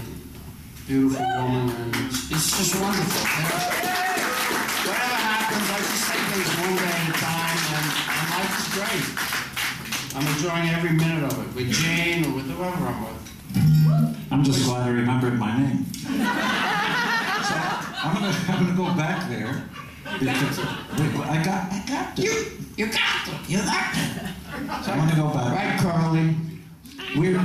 beautiful woman, and it's, it's just wonderful. Whatever happens, I just take things one day at a time, and, and life is great. I'm enjoying every minute of it with Jane or with whoever I'm with. I'm just glad I remembered my name. So I'm gonna I'm gonna go back there because wait, I got I got to. You, you got to, you got to. So I'm gonna go back. Right, Carly. We're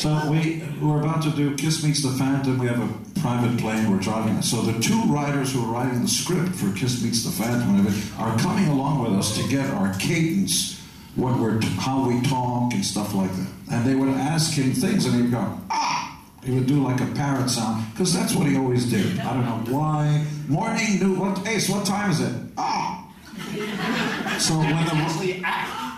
so we we're about to do Kiss Meets the Phantom. We have a private plane we're driving. So the two writers who are writing the script for Kiss Meets the Phantom are coming along with us to get our cadence, what we're how we talk and stuff like that. And they would ask him things, and he'd go ah. He would do like a parrot sound because that's what he always did. I don't know why. Morning, new what? Ace, what time is it? Ah. So when the Actually, for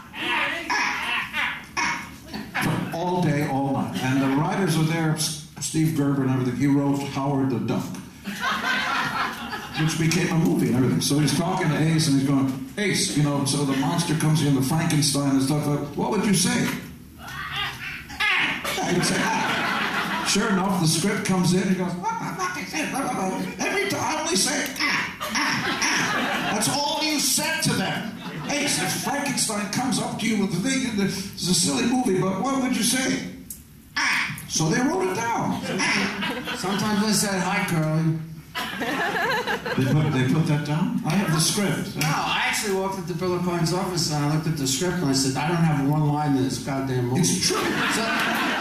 all day, all night. And the writers were there, Steve Gerber and everything. He wrote Howard the Duck, which became a movie and everything. So he's talking to Ace and he's going, Ace, you know, so the monster comes in, the Frankenstein and stuff. Like, what would you say? I would say, ah. Sure enough, the script comes in. and He goes. Every time I only say, ah, ah, ah. That's all you said to them. If Frankenstein comes up to you with the thing, and the- it's a silly movie, but what would you say? Ah. So they wrote it down. Sometimes I said, hi, Curly. They put, they put that down? I have the script. No, I actually walked into Bill Aucoin's office and I looked at the script and I said, I don't have one line in this goddamn movie. It's true. So,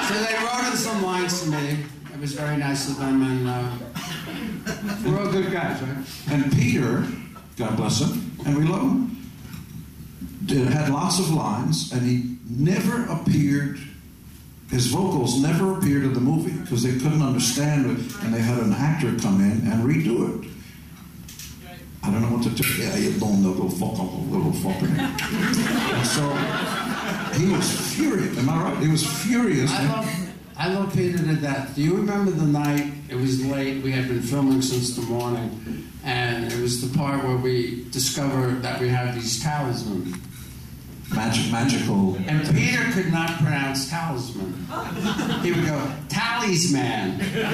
so they wrote in some lines to me It was very nice of them, and uh, we're all good guys, right? And Peter, God bless him, and we love him, had lots of lines, and he never appeared. His vocals never appeared in the movie because they couldn't understand it, and they had an actor come in and redo it. I don't know what to do. Yeah, you don't know, little fuck, little fucker. so he was furious. Am I right? He was furious. I love, I love Peter. Do you remember the night? It was late. We had been filming since the morning, and it was the part where we discovered that we had these talismans. Magic, magical. And Peter could not pronounce talisman. He would go talisman. You know?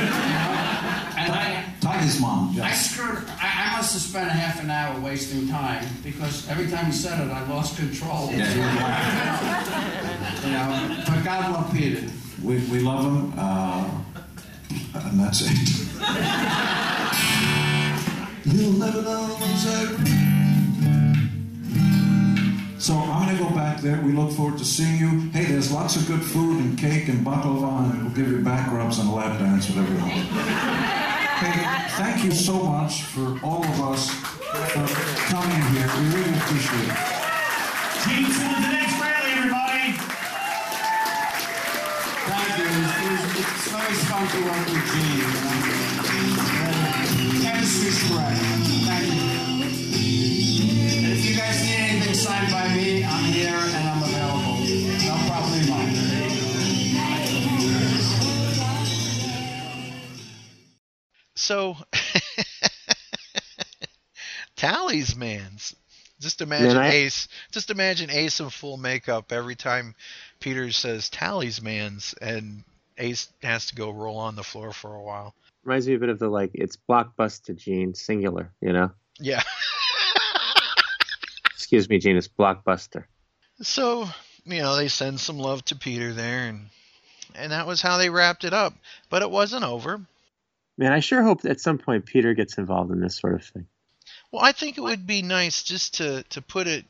And I, Talisman. I Yes. screwed. I, I must have spent a half an hour wasting time because every time he said it, I lost control. Yeah, you know, but God love Peter. We, we love him, uh, and that's it. You'll never know. So I'm going to go back there. We look forward to seeing you. Hey, there's lots of good food and cake and baklava, and we'll give you back rubs and a lap dance, with everyone. Hey, thank you so much for all of us for coming here. We really appreciate it. Gene Simmons, the next rally, everybody. Thank you. It was, it's very fun to work with Gene. You know? Chemistry's correct. Thank you. And if you guys need anything signed by me, I'm here and I'm available. No problem mine. So, talismans. Just imagine Man, I- Ace. Just imagine Ace in full makeup every time Peter says talismans, and Ace has to go roll on the floor for a while. Reminds me a bit of the like it's blockbuster Gene singular, you know. Yeah. Excuse me, Gene. It's blockbuster. So, you know, they send some love to Peter there, and and that was how they wrapped it up. But it wasn't over. Man, I sure hope at some point Peter gets involved in this sort of thing. Well, I think it would be nice just to to put it,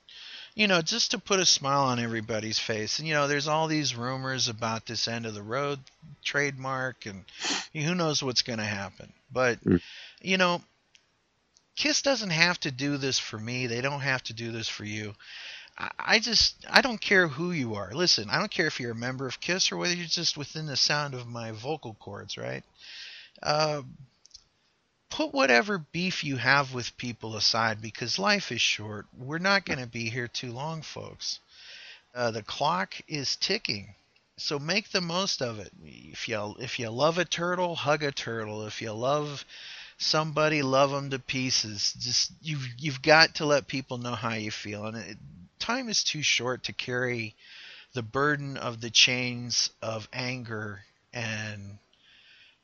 you know, just to put a smile on everybody's face. And you know, there's all these rumors about this end of the road trademark, and who knows what's going to happen. But Mm. you know, Kiss doesn't have to do this for me. They don't have to do this for you. I- just I don't care who you are. Listen, I don't care if you're a member of Kiss or whether you're just within the sound of my vocal cords, right? Uh, put whatever beef you have with people aside because life is short. We're not going to be here too long, folks. Uh, the clock is ticking, so make the most of it. If you if you love a turtle, hug a turtle. If you love somebody, love them to pieces. Just you've you've got to let people know how you feel, and it, time is too short to carry the burden of the chains of anger and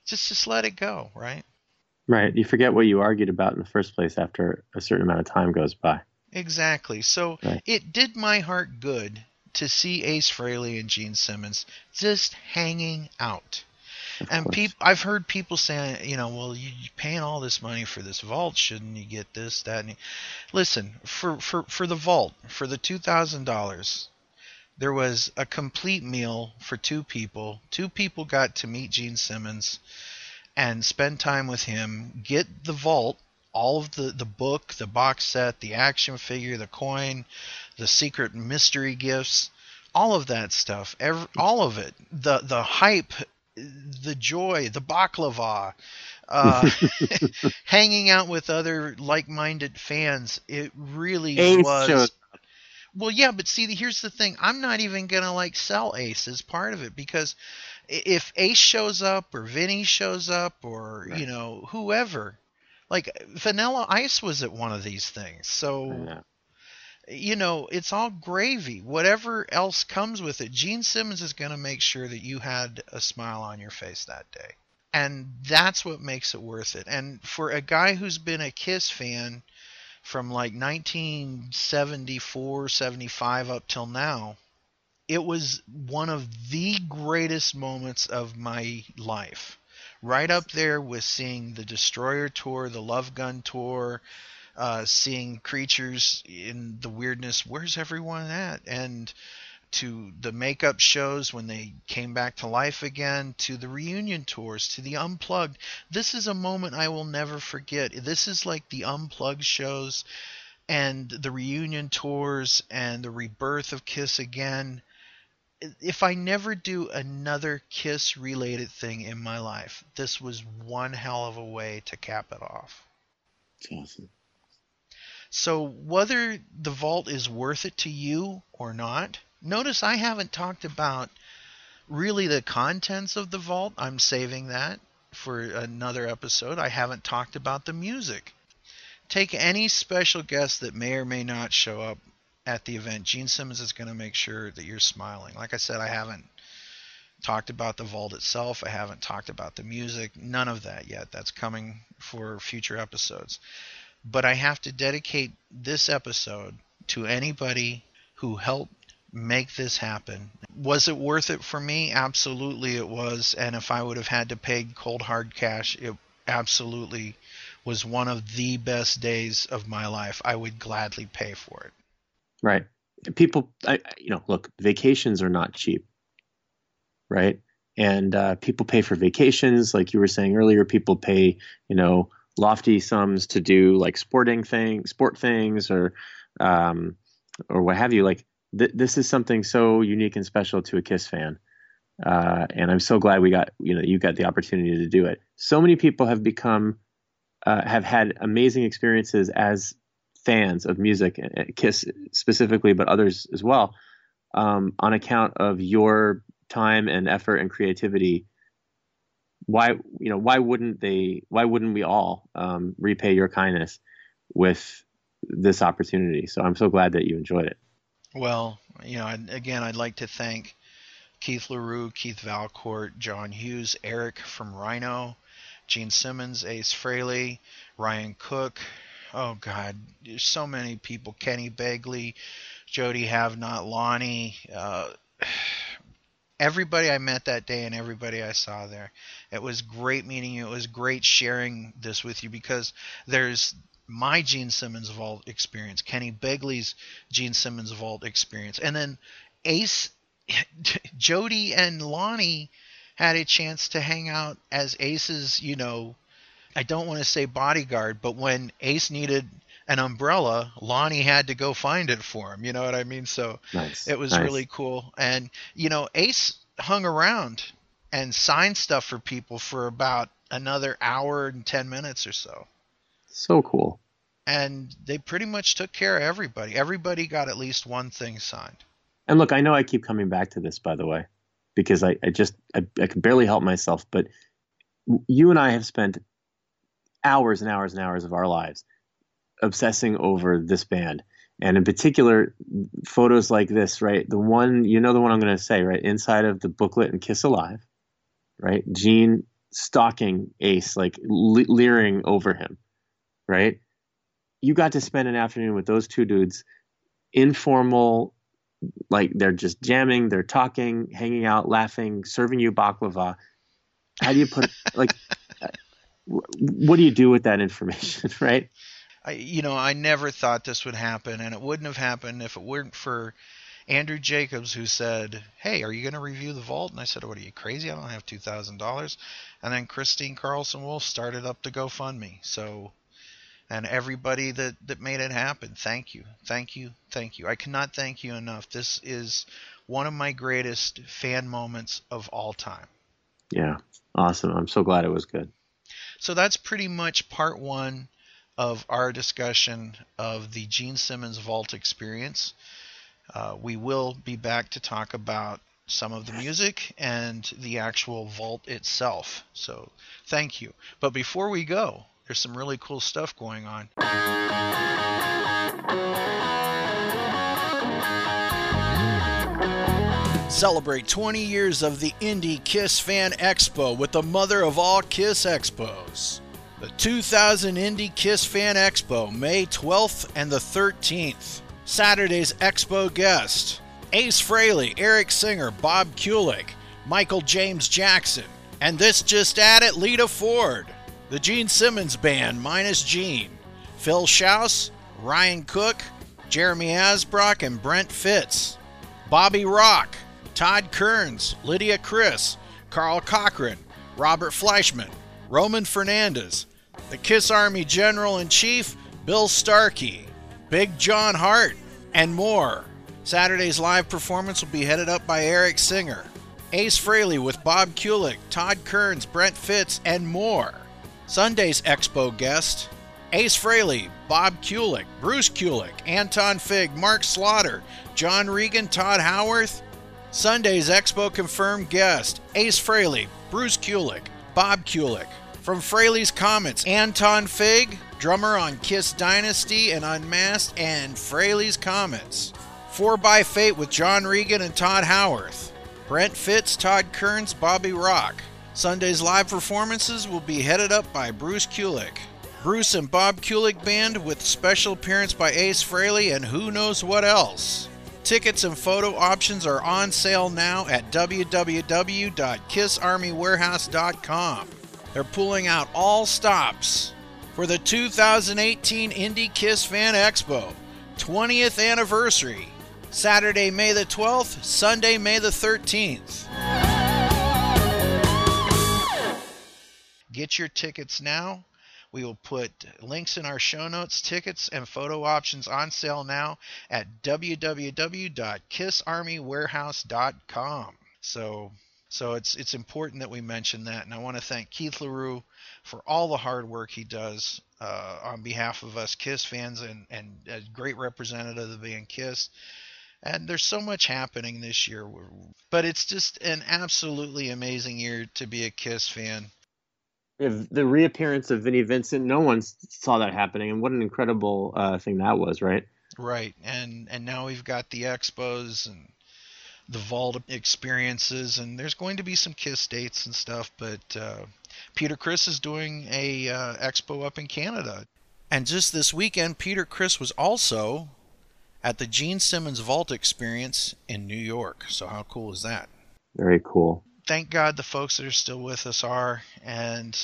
just just let it go, right? Right. You forget what you argued about in the first place after a certain amount of time goes by. Exactly. So Right. it did my heart good to see Ace Frehley and Gene Simmons just hanging out. And people, I've heard people saying, you know, well, you, you're paying all this money for this vault, shouldn't you get this, that? And listen, for for for the vault, for the two thousand dollars, there was a complete meal for two people. Two people got to meet Gene Simmons and spend time with him, get the vault, all of the, the book, the box set, the action figure, the coin, the secret mystery gifts, all of that stuff, every, all of it, the the hype, the joy, the baklava, uh, hanging out with other like-minded fans, it really Ace was. shows Well, yeah, but see, here's the thing. I'm not even gonna like sell Ace as part of it because if Ace shows up or Vinny shows up or you know whoever, like Vanilla Ice was at one of these things, so Yeah. You know it's all gravy. Whatever else comes with it, Gene Simmons is gonna make sure that you had a smile on your face that day, and that's what makes it worth it. And for a guy who's been a Kiss fan from like 1974, 75 up till now, it was one of the greatest moments of my life. Right up there with seeing the Destroyer tour, the Love Gun tour, uh, seeing creatures in the weirdness. Where's everyone at? And to the makeup shows when they came back to life again, to the reunion tours, to the unplugged. This is a moment I will never forget. This is like the unplugged shows and the reunion tours and the rebirth of Kiss again. If I never do another Kiss related thing in my life, this was one hell of a way to cap it off. Awesome. So, whether the vault is worth it to you or not, notice I haven't talked about really the contents of the vault. I'm saving that for another episode. I haven't talked about the music. Take any special guest that may or may not show up at the event. Gene Simmons is going to make sure that you're smiling. Like I said, I haven't talked about the vault itself. I haven't talked about the music. None of that yet. That's coming for future episodes but I have to dedicate this episode to anybody who helped make this happen. Was it worth it for me? Absolutely it was. And if I would have had to pay cold hard cash, it absolutely was one of the best days of my life. I would gladly pay for it. Right. People, I, you know, look, vacations are not cheap, right? And uh, people pay for vacations, like you were saying earlier. People pay, you know, lofty sums to do like sporting things, sport things, or um, or what have you. Like th- this is something so unique and special to a Kiss fan, uh, and I'm so glad we got you know you got the opportunity to do it. So many people have become uh, have had amazing experiences as fans of music, uh, Kiss specifically, but others as well, um, on account of your time and effort and creativity why you know why wouldn't they why wouldn't we all um, repay your kindness with this opportunity? So i'm so glad that you enjoyed it. Well you know again i'd like to thank keith leroux keith valcourt john hughes eric from rhino gene simmons ace frehley ryan cook. Oh god there's so many people. Kenny begley jody havnot lonnie uh, everybody I met that day and everybody I saw there. It was great meeting you. It was great sharing this with you because there's my Gene Simmons Vault experience, Kenny Begley's Gene Simmons Vault experience, and then Ace, Jody, and Lonnie had a chance to hang out as Ace's, you know, I don't want to say bodyguard, but when Ace needed an umbrella, Lonnie had to go find it for him. You know what I mean? So nice. it was nice. really cool. And you know, Ace hung around and signed stuff for people for about another hour and ten minutes or so. So cool. And they pretty much took care of everybody. Everybody got at least one thing signed. And look, I know I keep coming back to this, by the way, because I, I just I, I can barely help myself. But you and I have spent hours and hours and hours of our lives obsessing over this band. And in particular photos like this right? The one you know the one i'm going to say right? Inside of the booklet and kiss alive right? Gene stalking ace like le- leering over him right? You got to spend an afternoon with those two dudes informal like they're just jamming they're talking hanging out laughing serving you baklava. How do you put like uh, what do you do with that information right I, you know, I never thought this would happen, and it wouldn't have happened if it weren't for Andrew Jacobs, who said, "Hey, are you going to review the vault?" And I said, "What are you crazy? I don't have two thousand dollars." And then Christine Carlson Wolf started up the GoFundMe. So, and everybody that that made it happen, thank you, thank you, thank you. I cannot thank you enough. This is one of my greatest fan moments of all time. Yeah, awesome. I'm so glad it was good. So that's pretty much part one of our discussion of the Gene Simmons Vault experience. Uh, we will be back to talk about some of the music and the actual vault itself. So thank you. But before we go, there's some really cool stuff going on. Celebrate 20 years of the Indy Kiss Fan Expo with the mother of all Kiss Expos. The 2000 Indy Kiss Fan Expo, May 12th and the 13th. Saturday's Expo guest Ace Frehley, Eric Singer, Bob Kulick, Michael James Jackson, and this just added Lita Ford. The Gene Simmons Band minus Gene, Phil Shouse, Ryan Cook, Jeremy Asbrock, and Brent Fitz. Bobby Rock, Todd Kearns, Lydia Criss, Karl Cochran, Robert Fleischman, Roman Fernandez, the Kiss Army General in Chief, Bill Starkey, Big John Hart, and more. Saturday's live performance will be headed up by Eric Singer, Ace Frehley with Bob Kulick, Todd Kearns, Brent Fitz, and more. Sunday's Expo guest Ace Frehley, Bob Kulick, Bruce Kulick, Anton Fig, Mark Slaughter, John Regan, Todd Howarth. Sunday's Expo confirmed guest Ace Frehley, Bruce Kulick, Bob Kulick. From Frehley's Comets, Anton Fig, drummer on Kiss Dynasty and Unmasked, and Frehley's Comets. 4 by Fate with John Regan and Todd Howarth. Brent Fitz, Todd Kearns, Bobby Rock. Sunday's live performances will be headed up by Bruce Kulick. Bruce and Bob Kulick Band with special appearance by Ace Frehley and who knows what else. Tickets and photo options are on sale now at www.kissarmywarehouse.com. They're pulling out all stops for the 2018 Indy Kiss Fan Expo 20th anniversary. Saturday, May the 12th, Sunday, May the 13th. Get your tickets now. We will put links in our show notes, tickets, and photo options on sale now at www.kissarmywarehouse.com. So, so it's it's important that we mention that, and I want to thank Keith Leroux for all the hard work he does uh, on behalf of us Kiss fans and and a great representative of the band Kiss. And there's so much happening this year, but it's just an absolutely amazing year to be a Kiss fan. If the reappearance of Vinnie Vincent, no one saw that happening, and what an incredible uh, thing that was, right? Right, and and now we've got the expos and the vault experiences, and there's going to be some Kiss dates and stuff. But uh, Peter Criss is doing a uh, expo up in Canada, and just this weekend, Peter Criss was also at the Gene Simmons Vault Experience in New York. So how cool is that? Very cool. Thank God the folks that are still with us are, and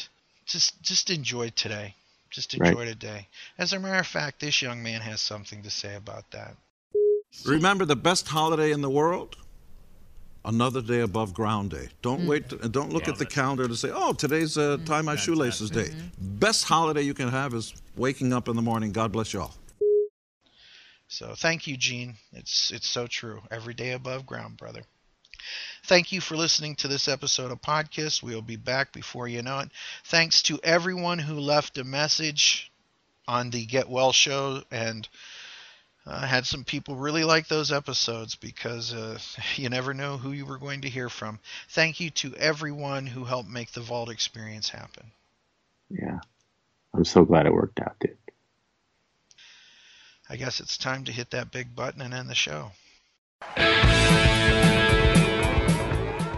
just just enjoy today. Just Right. enjoy today. As a matter of fact, this young man has something to say about that. Remember the best holiday in the world? Another day above ground day. Don't wait. Mm-hmm. To, don't look at the calendar to say, "Oh, today's uh, mm-hmm. tie my shoelaces day." Mm-hmm. Best holiday you can have is waking up in the morning. God bless you all. So thank you, Gene. It's it's so true. Every day above ground, brother. Thank you for listening to this episode of Podkiss. We'll be back before you know it. Thanks to everyone who left a message on the Get Well show, and I had some people really like those episodes because uh, you never know who you were going to hear from. Thank you to everyone who helped make the Vault experience happen. Yeah. I'm so glad it worked out, dude. I guess it's time to hit that big button and end the show.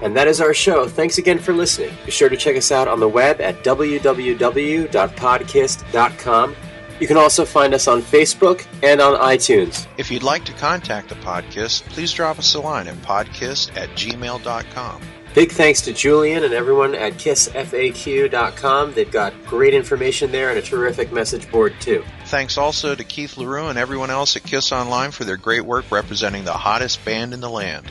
And that is our show. Thanks again for listening. Be sure to check us out on the web at www.podkiss.com. You can also find us on Facebook and on iTunes. If you'd like to contact the podcast, please drop us a line at podcast at gmail.com. Big thanks to Julian and everyone at kissfaq.com. They've got great information there and a terrific message board, too. Thanks also to Keith Leroux and everyone else at Kiss Online for their great work representing the hottest band in the land.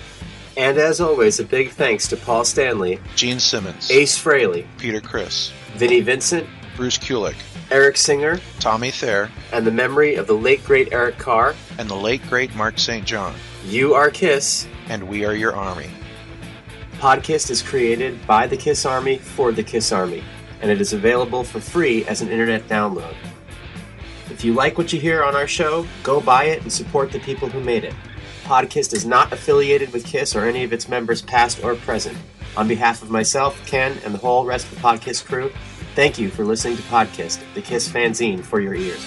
And as always, a big thanks to Paul Stanley, Gene Simmons, Ace Frehley, Peter Criss, Vinnie Vincent, Bruce Kulick, Eric Singer, Tommy Thayer, and the memory of the late great Eric Carr. and the late great Mark St. John. You are Kiss. And we are your army. Podkiss is created by the Kiss Army for the Kiss Army, and it is available for free as an internet download. If you like what you hear on our show, go buy it and support the people who made it. Podkiss is not affiliated with Kiss or any of its members, past or present. On behalf of myself, Ken, and the whole rest of the Podkiss crew, Thank you for listening to Podkiss, the KISS fanzine for your ears.